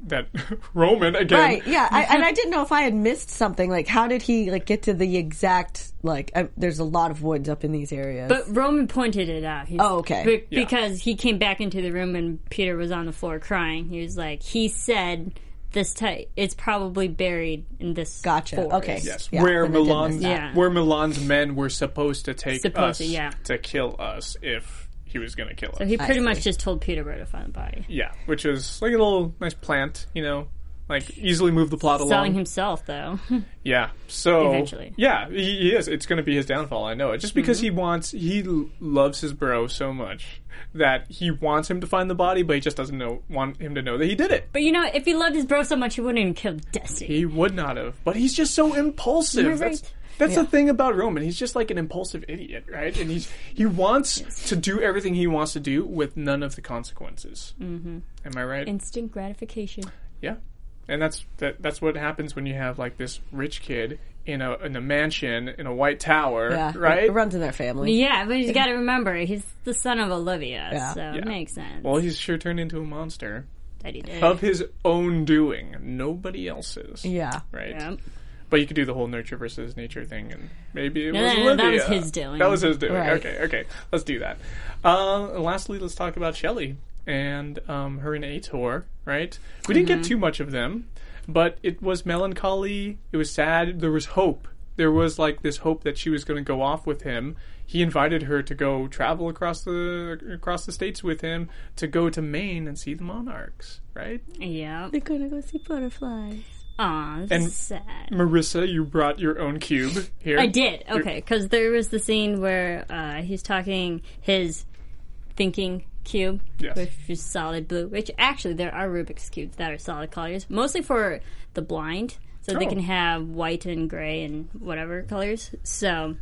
S1: that Roman again.
S2: Right, yeah, I, and I didn't know if I had missed something. Like, how did he like get to the exact like? I, there's a lot of woods up in these areas.
S3: But Roman pointed it out. He's,
S2: Oh, okay.
S3: be-
S1: Yeah.
S3: Because he came back into the room and Peter was on the floor crying. He was like, he said this type, it's probably buried in this.
S2: Gotcha.
S3: forest."
S2: Okay.
S1: Yes,
S2: Yeah,
S1: where
S2: then
S1: Milan.
S3: Yeah.
S1: where Milan's men were supposed to take
S3: Supposed
S1: us
S3: to, yeah.
S1: to kill us if he was going to kill us.
S3: So he pretty much just told Peterborough to find the body.
S1: yeah, which was like a little nice plant, you know, like easily move the plot along.
S3: Selling himself, though.
S1: Yeah. So
S3: Eventually.
S1: yeah, he, he is. It's going to be his downfall. I know it. Just because he wants, he l- loves his bro so much that he wants him to find the body, but he just doesn't know want him to know that he did it.
S3: but you know, if he loved his bro so much, he wouldn't even kill Destiny.
S1: He would not have. But he's just so impulsive.
S3: You're
S1: That's
S3: right.
S1: that's the thing about Roman. He's just like an impulsive idiot, right? And he's he wants to do everything he wants to do with none of the consequences. Mm-hmm. Am I right?
S3: Instant gratification.
S1: Yeah, and that's that, that's what happens when you have like this rich kid in a in a mansion in a white tower,
S2: Yeah,
S1: right?
S2: It runs in their family.
S3: Yeah, but you got to remember, he's the son of Olivia,
S2: Yeah.
S3: so
S1: Yeah.
S3: it makes sense
S1: Well, he's sure turned into a monster
S3: that he did.
S1: of his own doing, nobody else's.
S2: Yeah.
S1: Right.
S3: Yeah.
S1: But you could do the whole nurture versus nature thing, and maybe it
S3: No,
S1: was
S3: no, no, that was his doing.
S1: That was his doing.
S2: Right.
S1: Okay, okay, let's do that. Uh, lastly, let's talk about Shelley and um, her and Ator. Right? We didn't
S3: Mm-hmm.
S1: get too much of them, but it was melancholy. It was sad. There was hope. There was like this hope that she was going to go off with him. He invited her to go travel across the across the states with him to go to Maine and see the monarchs. Right?
S3: Yeah.
S2: They're gonna go see butterflies.
S3: Aw,
S1: And-
S3: sad.
S1: Marisa, you brought your own cube here.
S3: I did. Okay, because there was the scene where uh, he's talking his thinking cube,
S1: Yes.
S3: which is solid blue. Which actually there are Rubik's cubes that are solid colors, mostly for the blind, so they
S1: Oh.
S3: can have white and gray and whatever colors. So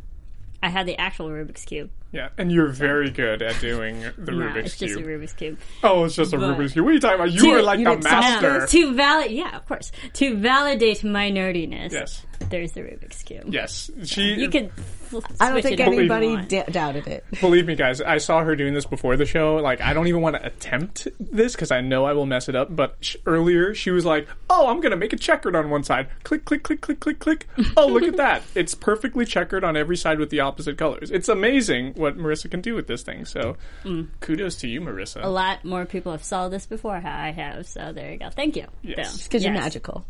S3: I had the actual Rubik's cube.
S1: Yeah, and you're very good at doing the
S3: Nah,
S1: Rubik's
S3: it's just a Rubik's cube.
S1: oh, it's just a
S3: But-
S1: Rubik's cube. What are you talking about? You
S3: To-
S1: are like
S2: you
S1: the
S2: did something
S1: master.
S3: To validate, yeah, of course. To validate my nerdiness,
S1: Yes,
S3: there's the Rubik's cube.
S1: yes. She.
S3: You could.
S2: I don't think
S3: it up if you
S2: anybody d- doubted it.
S1: Believe me, guys, I saw her doing this before the show. Like, I don't even want to attempt this because I know I will mess it up. But sh- earlier, she was like, "Oh, I'm gonna make a checkered on one side. Click, click, click, click, click, click. Oh, look at that! It's perfectly checkered on every side with the opposite colors. It's amazing what Marisa can do with this thing. So,
S3: Mm.
S1: kudos to you, Marisa.
S3: a lot more people have saw this before I have, so there you go. Thank you.
S1: Yes.
S3: So,
S2: Because you're magical.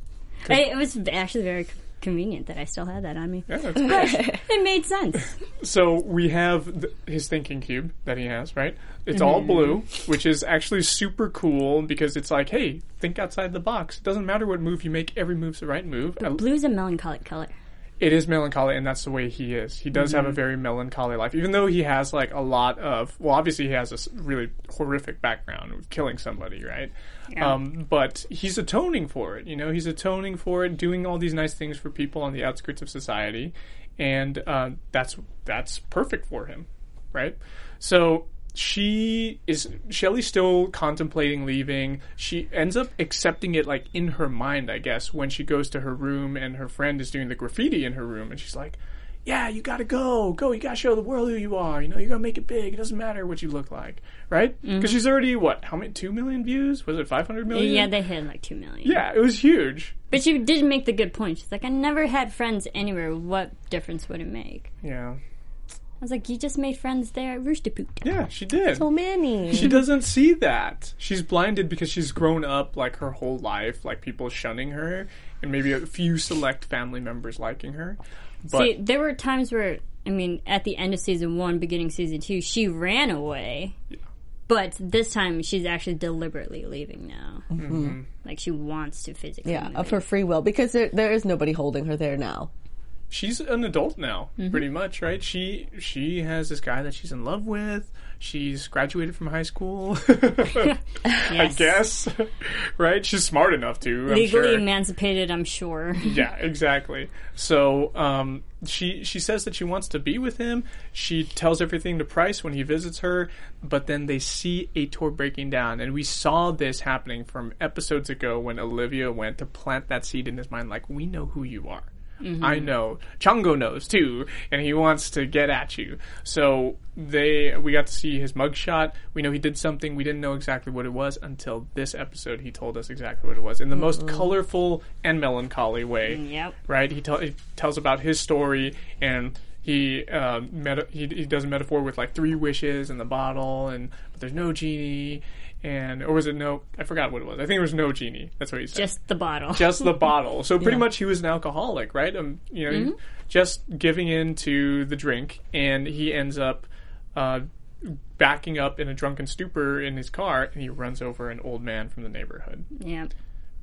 S3: I- it was actually very convenient that I still had that on me.
S1: Yeah, that's great.
S3: It made sense.
S1: So we have th- his thinking cube that he has, right? It's all
S3: Mm-hmm.
S1: blue, which is actually super cool because it's like, hey, think outside the box. It doesn't matter what move you make; every move's the right move. I-
S3: Blue's a melancholic color.
S1: It is melancholy, and that's the way he is. He does have
S3: Mm-hmm.
S1: a very melancholy life, even though he has like a lot of. Well, obviously, he has this really horrific background of killing somebody, right?
S3: Yeah.
S1: Um, but he's atoning for it. You know, he's atoning for it, doing all these nice things for people on the outskirts of society, and uh, that's that's perfect for him, right? So she is Shelley's still contemplating leaving. She ends up accepting it like in her mind, I guess, when she goes to her room and her friend is doing the graffiti in her room and she's like, Yeah, you gotta go. Go, you gotta show the world who you are. You know, you're gonna make it big. It doesn't matter what you look like. Right? Mm-hmm. Because she's already what, how many two million views? Was it five hundred million?
S3: Yeah, they hit like two million.
S1: Yeah, it was huge.
S3: But she did make the good point. She's like, I never had friends anywhere. What difference would it make?
S1: Yeah.
S3: I was like, you just made friends there at Rooster Poot.
S1: Yeah, she did.
S2: So many.
S1: She doesn't see that. She's blinded because she's grown up like her whole life, like people shunning her, and maybe a few select family members liking her. But
S3: See, there were times where, I mean, at the end of season one, beginning season two, she ran away. But this time, she's actually deliberately leaving now. Mm-hmm. Like she wants to physically.
S2: yeah,
S3: leave.
S2: of her free will because there, there is nobody holding her there now.
S1: She's an adult now,
S3: Mm-hmm.
S1: pretty much, right? She she has this guy that she's in love with. She's graduated from high school, I guess, right? She's smart enough to I'm
S3: legally
S1: sure.
S3: emancipated. I'm sure.
S1: yeah, exactly. So um, she she says that she wants to be with him. She tells everything to Pryce when he visits her, but then they see Ator breaking down, and we saw this happening from episodes ago when Olivia went to plant that seed in his mind, like we know who you are. I mm-hmm. know. Chongo knows too, and he wants to get at you. So they we got to see his mugshot. We know he did something. We didn't know exactly what it was until this episode. He told us exactly what it was in the most mm-hmm. colorful and melancholy way mm,
S3: Yep.
S1: right? He, he tells about his story and he uh, meta- he he does a metaphor with like three wishes and the bottle and but there's no genie and or was it no I forgot what it was. I think it was no genie. That's what he said.
S3: Just the bottle.
S1: just the bottle. So pretty
S2: Yeah.
S1: much he was an alcoholic right? Um you know just giving in to the drink and he ends up uh, backing up in a drunken stupor in his car, and he runs over an old man from the neighborhood,
S3: Yeah.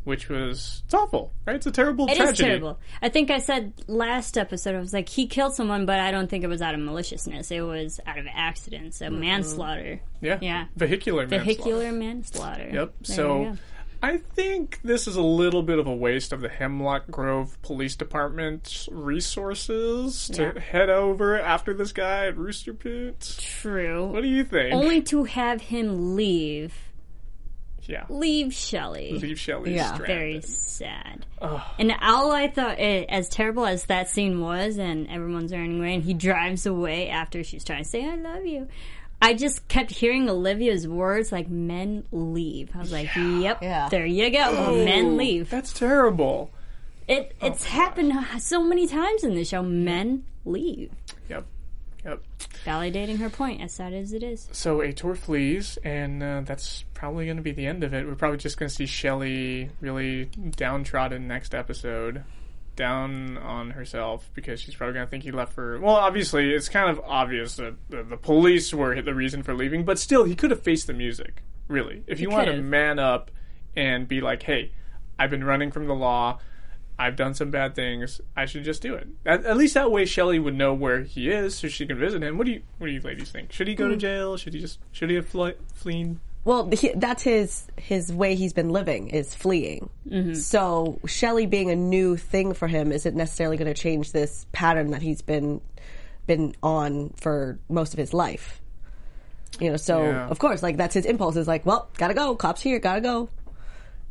S1: Which was it's awful, right? It's a terrible
S3: It is
S1: tragedy.
S3: terrible. I think I said last episode, I was like, he killed someone, but I don't think it was out of maliciousness. It was out of accident, so manslaughter.
S1: Yeah,
S3: Yeah.
S1: vehicular, manslaughter.
S3: Vehicular manslaughter.
S1: Yep.
S3: There
S1: so. I think this is a little bit of a waste of the Hemlock Grove Police Department's resources to
S3: Yeah.
S1: head over after this guy at Rooster Pit.
S3: True.
S1: What do you think?
S3: Only to have him leave.
S1: Yeah.
S3: Leave Shelley.
S1: Leave Shelley
S2: Yeah.
S1: stranded.
S3: Very sad. And all I thought, as terrible as that scene was, and everyone's running away, and he drives away after she's trying to say, I love you. I just kept hearing Olivia's words like, men leave. I was like, yep,
S2: Yeah.
S3: there you go. Oh, men leave.
S1: That's terrible.
S3: It, it's oh, happened so many times in the show. Men leave.
S1: Yep. Yep.
S3: Validating her point, as sad as it is.
S1: So Ator flees, and uh, that's probably going to be the end of it. We're probably just going to see Shelley really downtrodden next episode, down on herself because she's probably going to think he left for. Well, obviously, it's kind of obvious that the, the police were the reason for leaving, but still, he could have faced the music. Really, if you want to man up and be like, "Hey, I've been running from the law." I've done some bad things. I should just do it. At, at least that way, Shelley would know where he is, so she can visit him. What do you, what do you ladies think? Should he go to hmm. jail? Should he just, should he have fle- fleeing?
S2: Well, he, that's his his way he's been living is fleeing. Mm-hmm. So Shelley being a new thing for him isn't necessarily going to change this pattern that he's been been on for most of his life. You know, so
S1: Yeah.
S2: of course, like that's his impulse is like, well, gotta go, cops here, gotta go.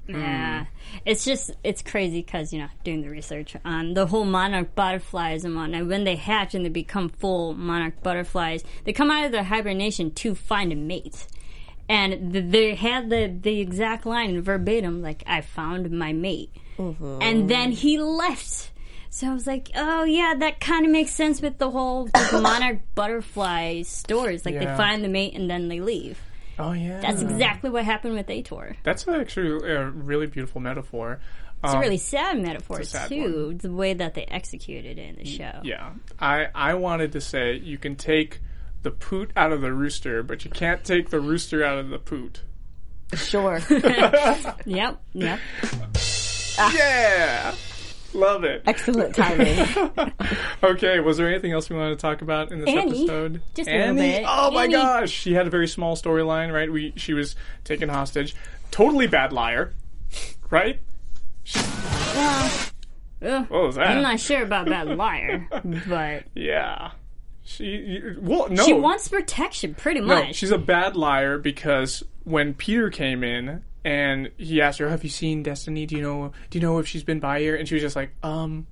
S3: Yeah, mm. it's just it's crazy because you know doing the research on the whole monarch butterflies and whatnot. When they hatch and they become full monarch butterflies, they come out of their hibernation to find a mate, and th- they had the the exact line verbatim, like "I found my mate," mm-hmm. and then he left. So I was like, oh yeah, that kind of makes sense with the whole monarch butterfly stories. Like
S1: Yeah.
S3: they find the mate and then they leave.
S1: Oh yeah,
S3: That's exactly what happened with Ator.
S1: that's actually a really beautiful metaphor.
S3: It's
S1: Um,
S3: a really sad metaphor
S1: sad
S3: too. The way that they executed it in the show.
S1: Yeah, I I wanted to say you can take the poot out of the rooster, but you can't take the rooster out of the poot.
S2: Sure.
S3: Yep. Yep.
S1: Yeah, love it.
S2: Excellent timing.
S1: Okay, was there anything else we wanted to talk about in this
S3: Annie.
S1: episode?
S3: Just a little bit.
S1: Oh my
S3: Annie.
S1: gosh, she had a very small storyline, right? We she was taken hostage. Totally bad liar, right?
S3: Ugh.
S1: What was that?
S3: I'm not sure about that liar, but
S1: Yeah. She well no.
S3: she wants protection, pretty
S1: no,
S3: much.
S1: she's a bad liar because when Peter came in and he asked her, "Have you seen Destiny? Do you know do you know if she's been by here?" and she was just like, "Um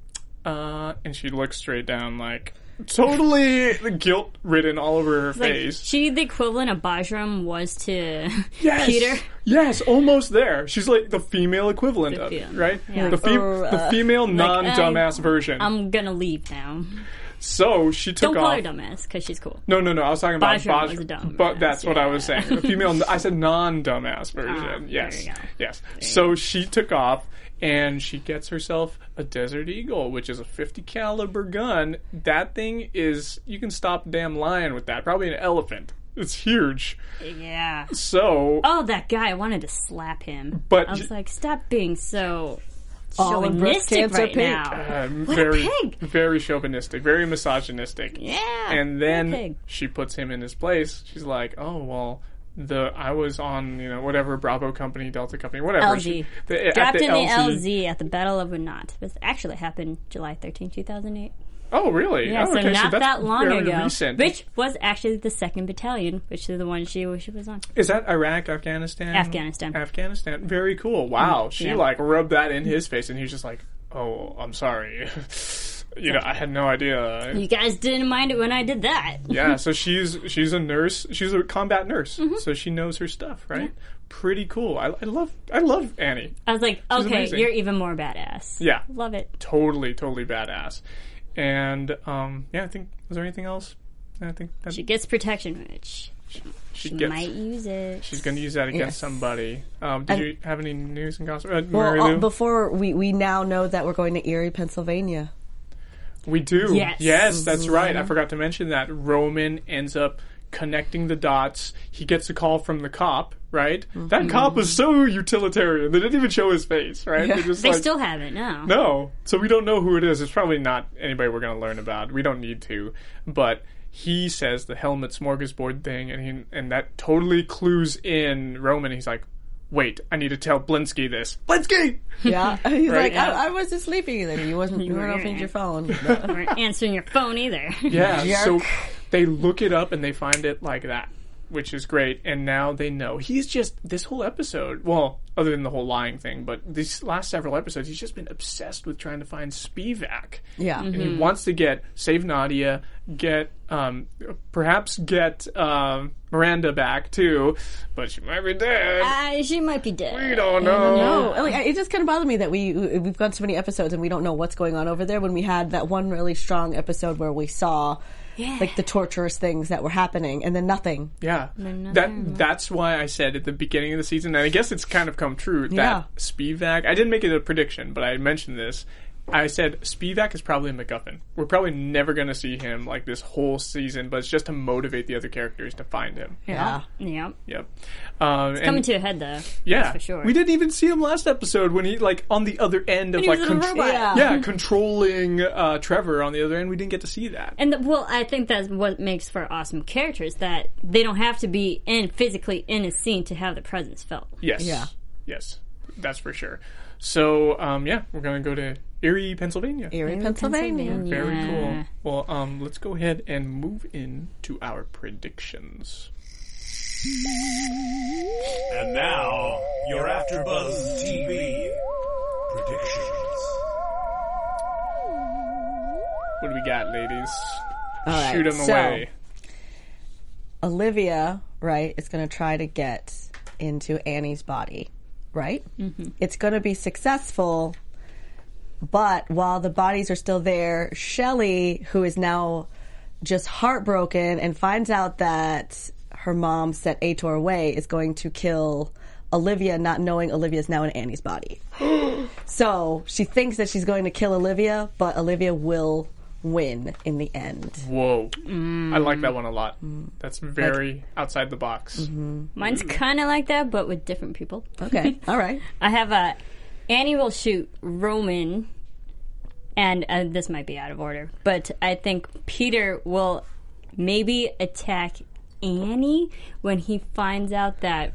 S1: uh," and she looked straight down like totally guilt ridden all over her
S3: like,
S1: face.
S3: she the equivalent of Bajram was to
S1: Yes.
S3: Peter.
S1: Yes, almost there. She's like the female equivalent
S3: The
S1: of it, right?
S3: yeah.
S1: The, fe-
S2: Or,
S1: the
S2: uh,
S1: female non dumbass
S3: I'm-
S1: version.
S3: I'm gonna leave now.
S1: So she took
S3: Don't call
S1: off.
S3: her dumbass because she's cool.
S1: No, no, no. I was talking about
S3: Bajram
S1: Baj-
S3: was a dumbass,
S1: but that's what I was saying. The female. I said non-dumbass version.
S3: Ah, there
S1: yes,
S3: you go.
S1: yes. So she took off and she gets herself a Desert Eagle, which is a 50 caliber gun. That thing is you can stop a damn lion with that. Probably an elephant. It's huge.
S3: Yeah.
S1: So
S3: Oh, that guy! I wanted to slap him.
S1: But
S3: I was
S1: j-
S3: like, stop being so
S2: All in breast
S3: chauvinistic
S2: cancer
S3: right
S2: pink.
S3: now.
S1: um,
S3: What a
S1: very,
S3: pig.
S1: very chauvinistic, very misogynistic.
S3: Yeah.
S1: and then she puts him in his place. She's like, "Oh well, the I was on you know whatever Bravo company, Delta company, whatever."
S3: LZ.
S1: She, the, at
S3: Dropped
S1: the
S3: in the
S1: LZ.
S3: LZ at the Battle of Wanat. This actually happened July 13, 2008.
S1: Oh really?
S3: Yeah,
S1: oh,
S3: so
S1: okay,
S3: not
S1: that's
S3: that long ago.
S1: Recent.
S3: Which was actually the second battalion, which is the one she, she was on.
S1: is that Iraq, Afghanistan,
S3: Afghanistan.
S1: Afghanistan. Very cool. Wow, she
S3: yeah.
S1: like rubbed that in his face, and he was just like, "Oh, I'm sorry." you know, I had no idea.
S3: You guys didn't mind it when I did that.
S1: yeah, so she's she's a nurse. She's a combat nurse,
S3: Mm-hmm.
S1: so she knows her stuff, right? Pretty cool. I, I love I love Annie.
S3: I was like, okay,
S1: amazing.
S3: you're even more badass.
S1: Yeah,
S3: Love it.
S1: totally, totally badass. And um, yeah, I think was there anything else? I think that
S3: She gets protection, which
S1: she
S3: she
S1: gets.
S3: might use it.
S1: She's going to use that against
S2: Yes.
S1: somebody. Um, did
S2: And-
S1: you have any news and gossip? Uh,
S2: well,
S1: Mary
S2: uh, before we we now know that we're going to Erie, Pennsylvania.
S1: we do.
S3: Yes.
S1: Yes, that's right. I forgot to mention that Roman ends up connecting the dots. He gets a call from the cop, right? Mm-hmm. That cop was so utilitarian. They didn't even show his face, right? They're just
S3: They
S1: like,
S3: still haven't, no.
S1: no. So we don't know who it is. It's probably not anybody we're going to learn about. We don't need to. But he says the helmet smorgasbord thing, and he and that totally clues in Roman. He's like, "Wait, I need to tell Blinsky this." Blinsky.
S2: Yeah, he's like,
S1: Yeah.
S2: I, I wasn't sleeping. Then you wasn't. You weren't opening your phone.
S3: You weren't answering your phone either.
S1: Yeah. So
S2: Jerk.
S1: They look it up and they find it like that, which is great. And now they know he's just this whole episode. Well, other than the whole lying thing, but these last several episodes, he's just been obsessed with trying to find Spivak.
S2: Yeah.
S1: and he wants to get save Nadia, get um, perhaps get um, Miranda back too, but she might be dead.
S3: Uh, she might be dead.
S1: we don't know.
S2: No, like, it just kind of bothered me that we we've got so many episodes and we don't know what's going on over there. When we had that one really strong episode where we saw
S3: Yeah.
S2: like the torturous things that were happening, and then nothing.
S1: Yeah,
S3: nothing
S1: that that's why I said at the beginning of the season, and I guess it's kind of come true that
S2: Yeah.
S1: Spivak. I didn't make it a prediction, but I mentioned this. I said Spivak is probably a MacGuffin. We're probably never going to see him like this whole season, but it's just to motivate the other characters to find him.
S2: Yeah.
S3: Yeah.
S1: Yep. Um,
S3: Coming
S1: and-
S3: to a head, though.
S1: yeah,
S3: That's for sure.
S1: We didn't even see him last episode when he like on the other end of like
S3: was in a robot.
S2: Yeah.
S1: yeah, controlling uh, Trevor on the other end. We didn't get to see that.
S3: And the, well, I think that's what makes for awesome characters that they don't have to be in physically in a scene to have the presence felt.
S1: Yes.
S2: Yeah.
S1: Yes. That's for sure. So, um, yeah, we're going to go to Erie, Pennsylvania.
S2: Erie, Pennsylvania.
S1: Very cool. Well, um, let's go ahead and move into our predictions.
S4: And now, your AfterBuzz TV predictions.
S1: What do we got, ladies?
S2: All right,
S1: Shoot 'em
S2: so-
S1: away.
S2: Olivia, right, is going to try to get into Annie's body, right? Mm-hmm. It's going to be successful, but while the bodies are still there, Shelley, who is now just heartbroken and finds out that her mom sent Ator away, is going to kill Olivia, not knowing Olivia's now in Annie's body. so she thinks that she's going to kill Olivia, but Olivia will win in the end.
S1: Whoa. I like that one a lot.
S2: Mm.
S1: That's very outside the box.
S2: Mm-hmm.
S3: Mine's kind of like that, but with different people.
S2: Okay, all right.
S3: I have a Annie will shoot Roman, and uh, this might be out of order, but I think Peter will maybe attack Annie when he finds out that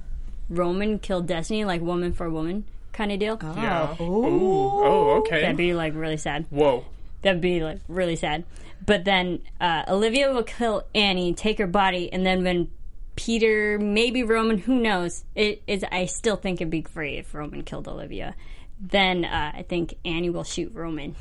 S3: Roman killed Destiny, like woman for woman kind of deal.
S1: Yeah. Ooh. Oh, okay.
S3: That'd be like really sad.
S1: Whoa.
S3: That'd be like really sad. But then uh, Olivia will kill Annie, take her body, and then when Peter, maybe Roman, who knows? It is. I still think it'd be great if Roman killed Olivia. Then uh, I think Annie will shoot Roman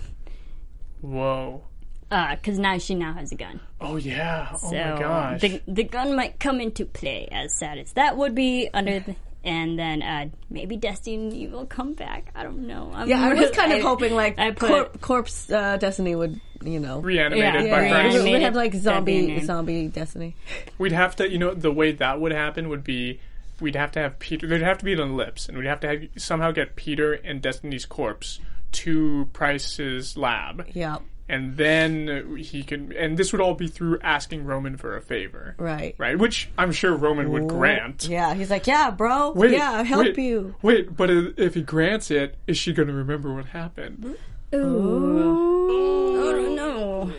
S1: Whoa.
S3: because now she now has a gun.
S1: Oh, yeah. Oh,
S3: So
S1: my gosh.
S3: the the gun might come into play. As sad as that would be, under the. And then uh, maybe Destiny will come back. I don't know. I'm
S2: Yeah, I was kind of hoping like
S3: I put
S2: corp- corpse uh, Destiny would, you know,
S1: Reanimated
S3: Yeah.
S1: by
S3: Yeah,
S1: Frank.
S3: reanimated.
S2: we had like zombie zombie Destiny.
S1: We'd have to, you know, the way that would happen would be we'd have to have Peter. There'd have to be an ellipse, and we'd have to have, somehow get Peter and Destiny's corpse to Pryce's lab,
S2: Yeah,
S1: and then he can, And this would all be through asking Roman for a favor,
S2: right.
S1: right? Which I'm sure Roman would grant.
S2: Yeah, he's like, yeah, bro.
S1: Wait,
S2: yeah, I'll help
S1: wait,
S2: you.
S1: Wait, but if he grants it, is she going to remember what happened?
S3: Oh, I don't know.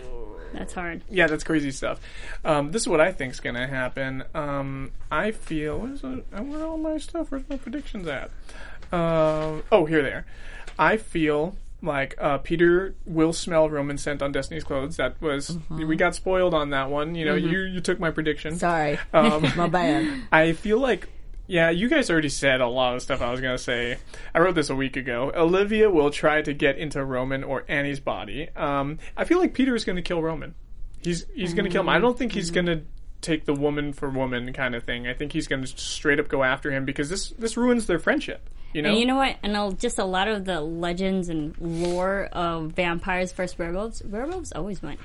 S3: That's hard.
S1: Yeah, that's crazy stuff. Um, this is what I think's gonna happen. Um, I feel where's where are all my stuff? Where's my predictions at? Um, oh, here they are. I feel like uh, Peter will smell Roman scent on Destiny's clothes. That was we got spoiled on that one. You know, you you took my prediction.
S2: Sorry,
S1: Um,
S2: my bad.
S1: I feel like, yeah, you guys already said a lot of stuff I was going to say. I wrote this a week ago. Olivia will try to get into Roman or Annie's body. Um, I feel like Peter is going to kill Roman. He's he's going to kill him. I don't think he's going to take the woman for woman kind of thing. I think he's going to straight up go after him because this this ruins their friendship. You know?
S3: And you know what? And I'll, just a lot of the legends and lore of vampires versus werewolves. Werewolves always win.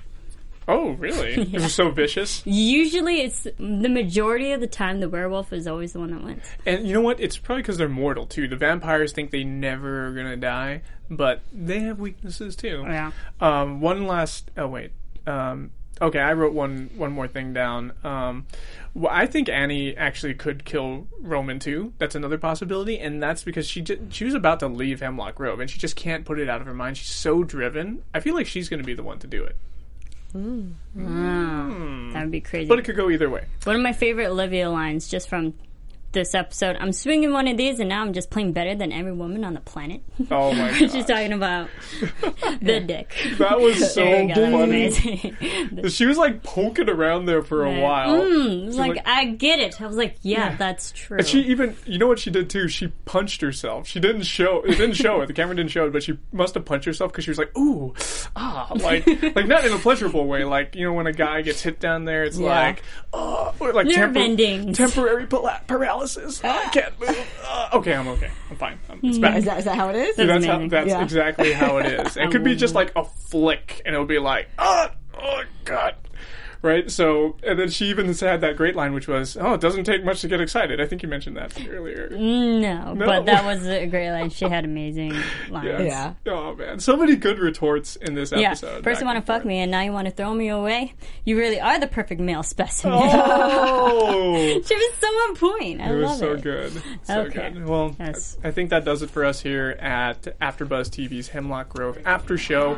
S1: Oh, really? They're so vicious.
S3: Usually, it's the majority of the time the werewolf is always the one that wins.
S1: And you know what? It's probably because they're mortal too. The vampires think they never are gonna die, but they have weaknesses too.
S3: Yeah.
S1: Um, one last. Oh wait, Um, okay, I wrote one one more thing down. Um, well, I think Annie actually could kill Roman too. That's another possibility, and that's because she j- she was about to leave Hemlock Grove, and she just can't put it out of her mind. She's so driven. I feel like she's going to be the one to do it, Mm. Hmm.
S3: That would be crazy.
S1: but it could go either way.
S3: One of my favorite Olivia lines just from this episode. I'm swinging one of these, and now I'm just playing better than every woman on the planet.
S1: Oh my god!
S3: She's talking about the dick.
S1: that was so
S3: go.
S1: Funny.
S3: amazing.
S1: She was like poking around there for a while.
S3: Mm,
S1: She's
S3: like, I get it. I was like, yeah, that's true.
S1: And she even, you know what she did too? She punched herself. She didn't show, it didn't show it. The camera didn't show it, but she must have punched herself because she was like, ooh, ah, like, like not in a pleasurable way. Like, you know, when a guy gets hit down there, it's
S2: Yeah.
S1: like, oh, like
S3: Nerve endings.
S1: temporary pala- paralysis. I can't move. Uh, okay, I'm okay. I'm fine. I'm, it's
S3: Hmm.
S1: back.
S2: Is that is that how it is?
S1: that's
S3: That's
S1: how, that's
S2: Yeah.
S1: exactly how it is. It could be just like a flick, and it'll be like, ah, oh god, right? So, and then she even had that great line, which was, "Oh, it doesn't take much to get excited." I think you mentioned that earlier.
S3: no,
S1: No.
S3: but that was a great line. She had amazing lines.
S1: Yes.
S2: Yeah.
S1: Oh man, so many good retorts in this
S3: Yeah.
S1: episode.
S3: First you want to fuck me, and now you want to throw me away. You really are the perfect male specimen.
S1: Oh.
S3: she was so on point. I
S1: It
S3: love
S1: was so
S3: it.
S1: good. So
S3: Okay.
S1: good. Well,
S3: Yes.
S1: I I think that does it for us here at AfterBuzz TV's Hemlock Grove After Show.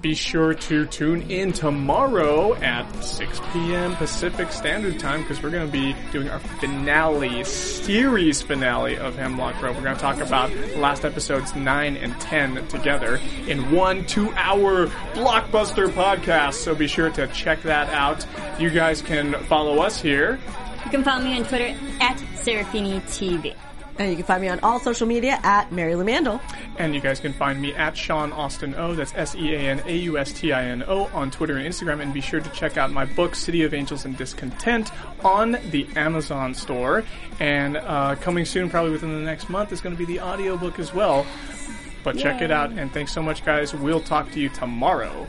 S1: Be sure to tune in tomorrow at 6 p.m. Pacific Standard Time because we're going to be doing our finale, series finale of Hemlock Grove. We're going to talk about last episodes 9 and 10 together in one two-hour blockbuster podcast. So be sure to check that out. You guys can follow us here
S3: You can follow me on Twitter at Serafini TV.
S2: And you can find me on all social media at Marielou Mandl.
S1: And you guys can find me at Sean Austin O. That's S E A N A U S T I N O on Twitter and Instagram. And be sure to check out my book, City of Angels and Discontent, on the Amazon store. And uh, coming soon, probably within the next month, is going to be the audiobook as well. But check it out. And thanks so much, guys. We'll talk to you tomorrow.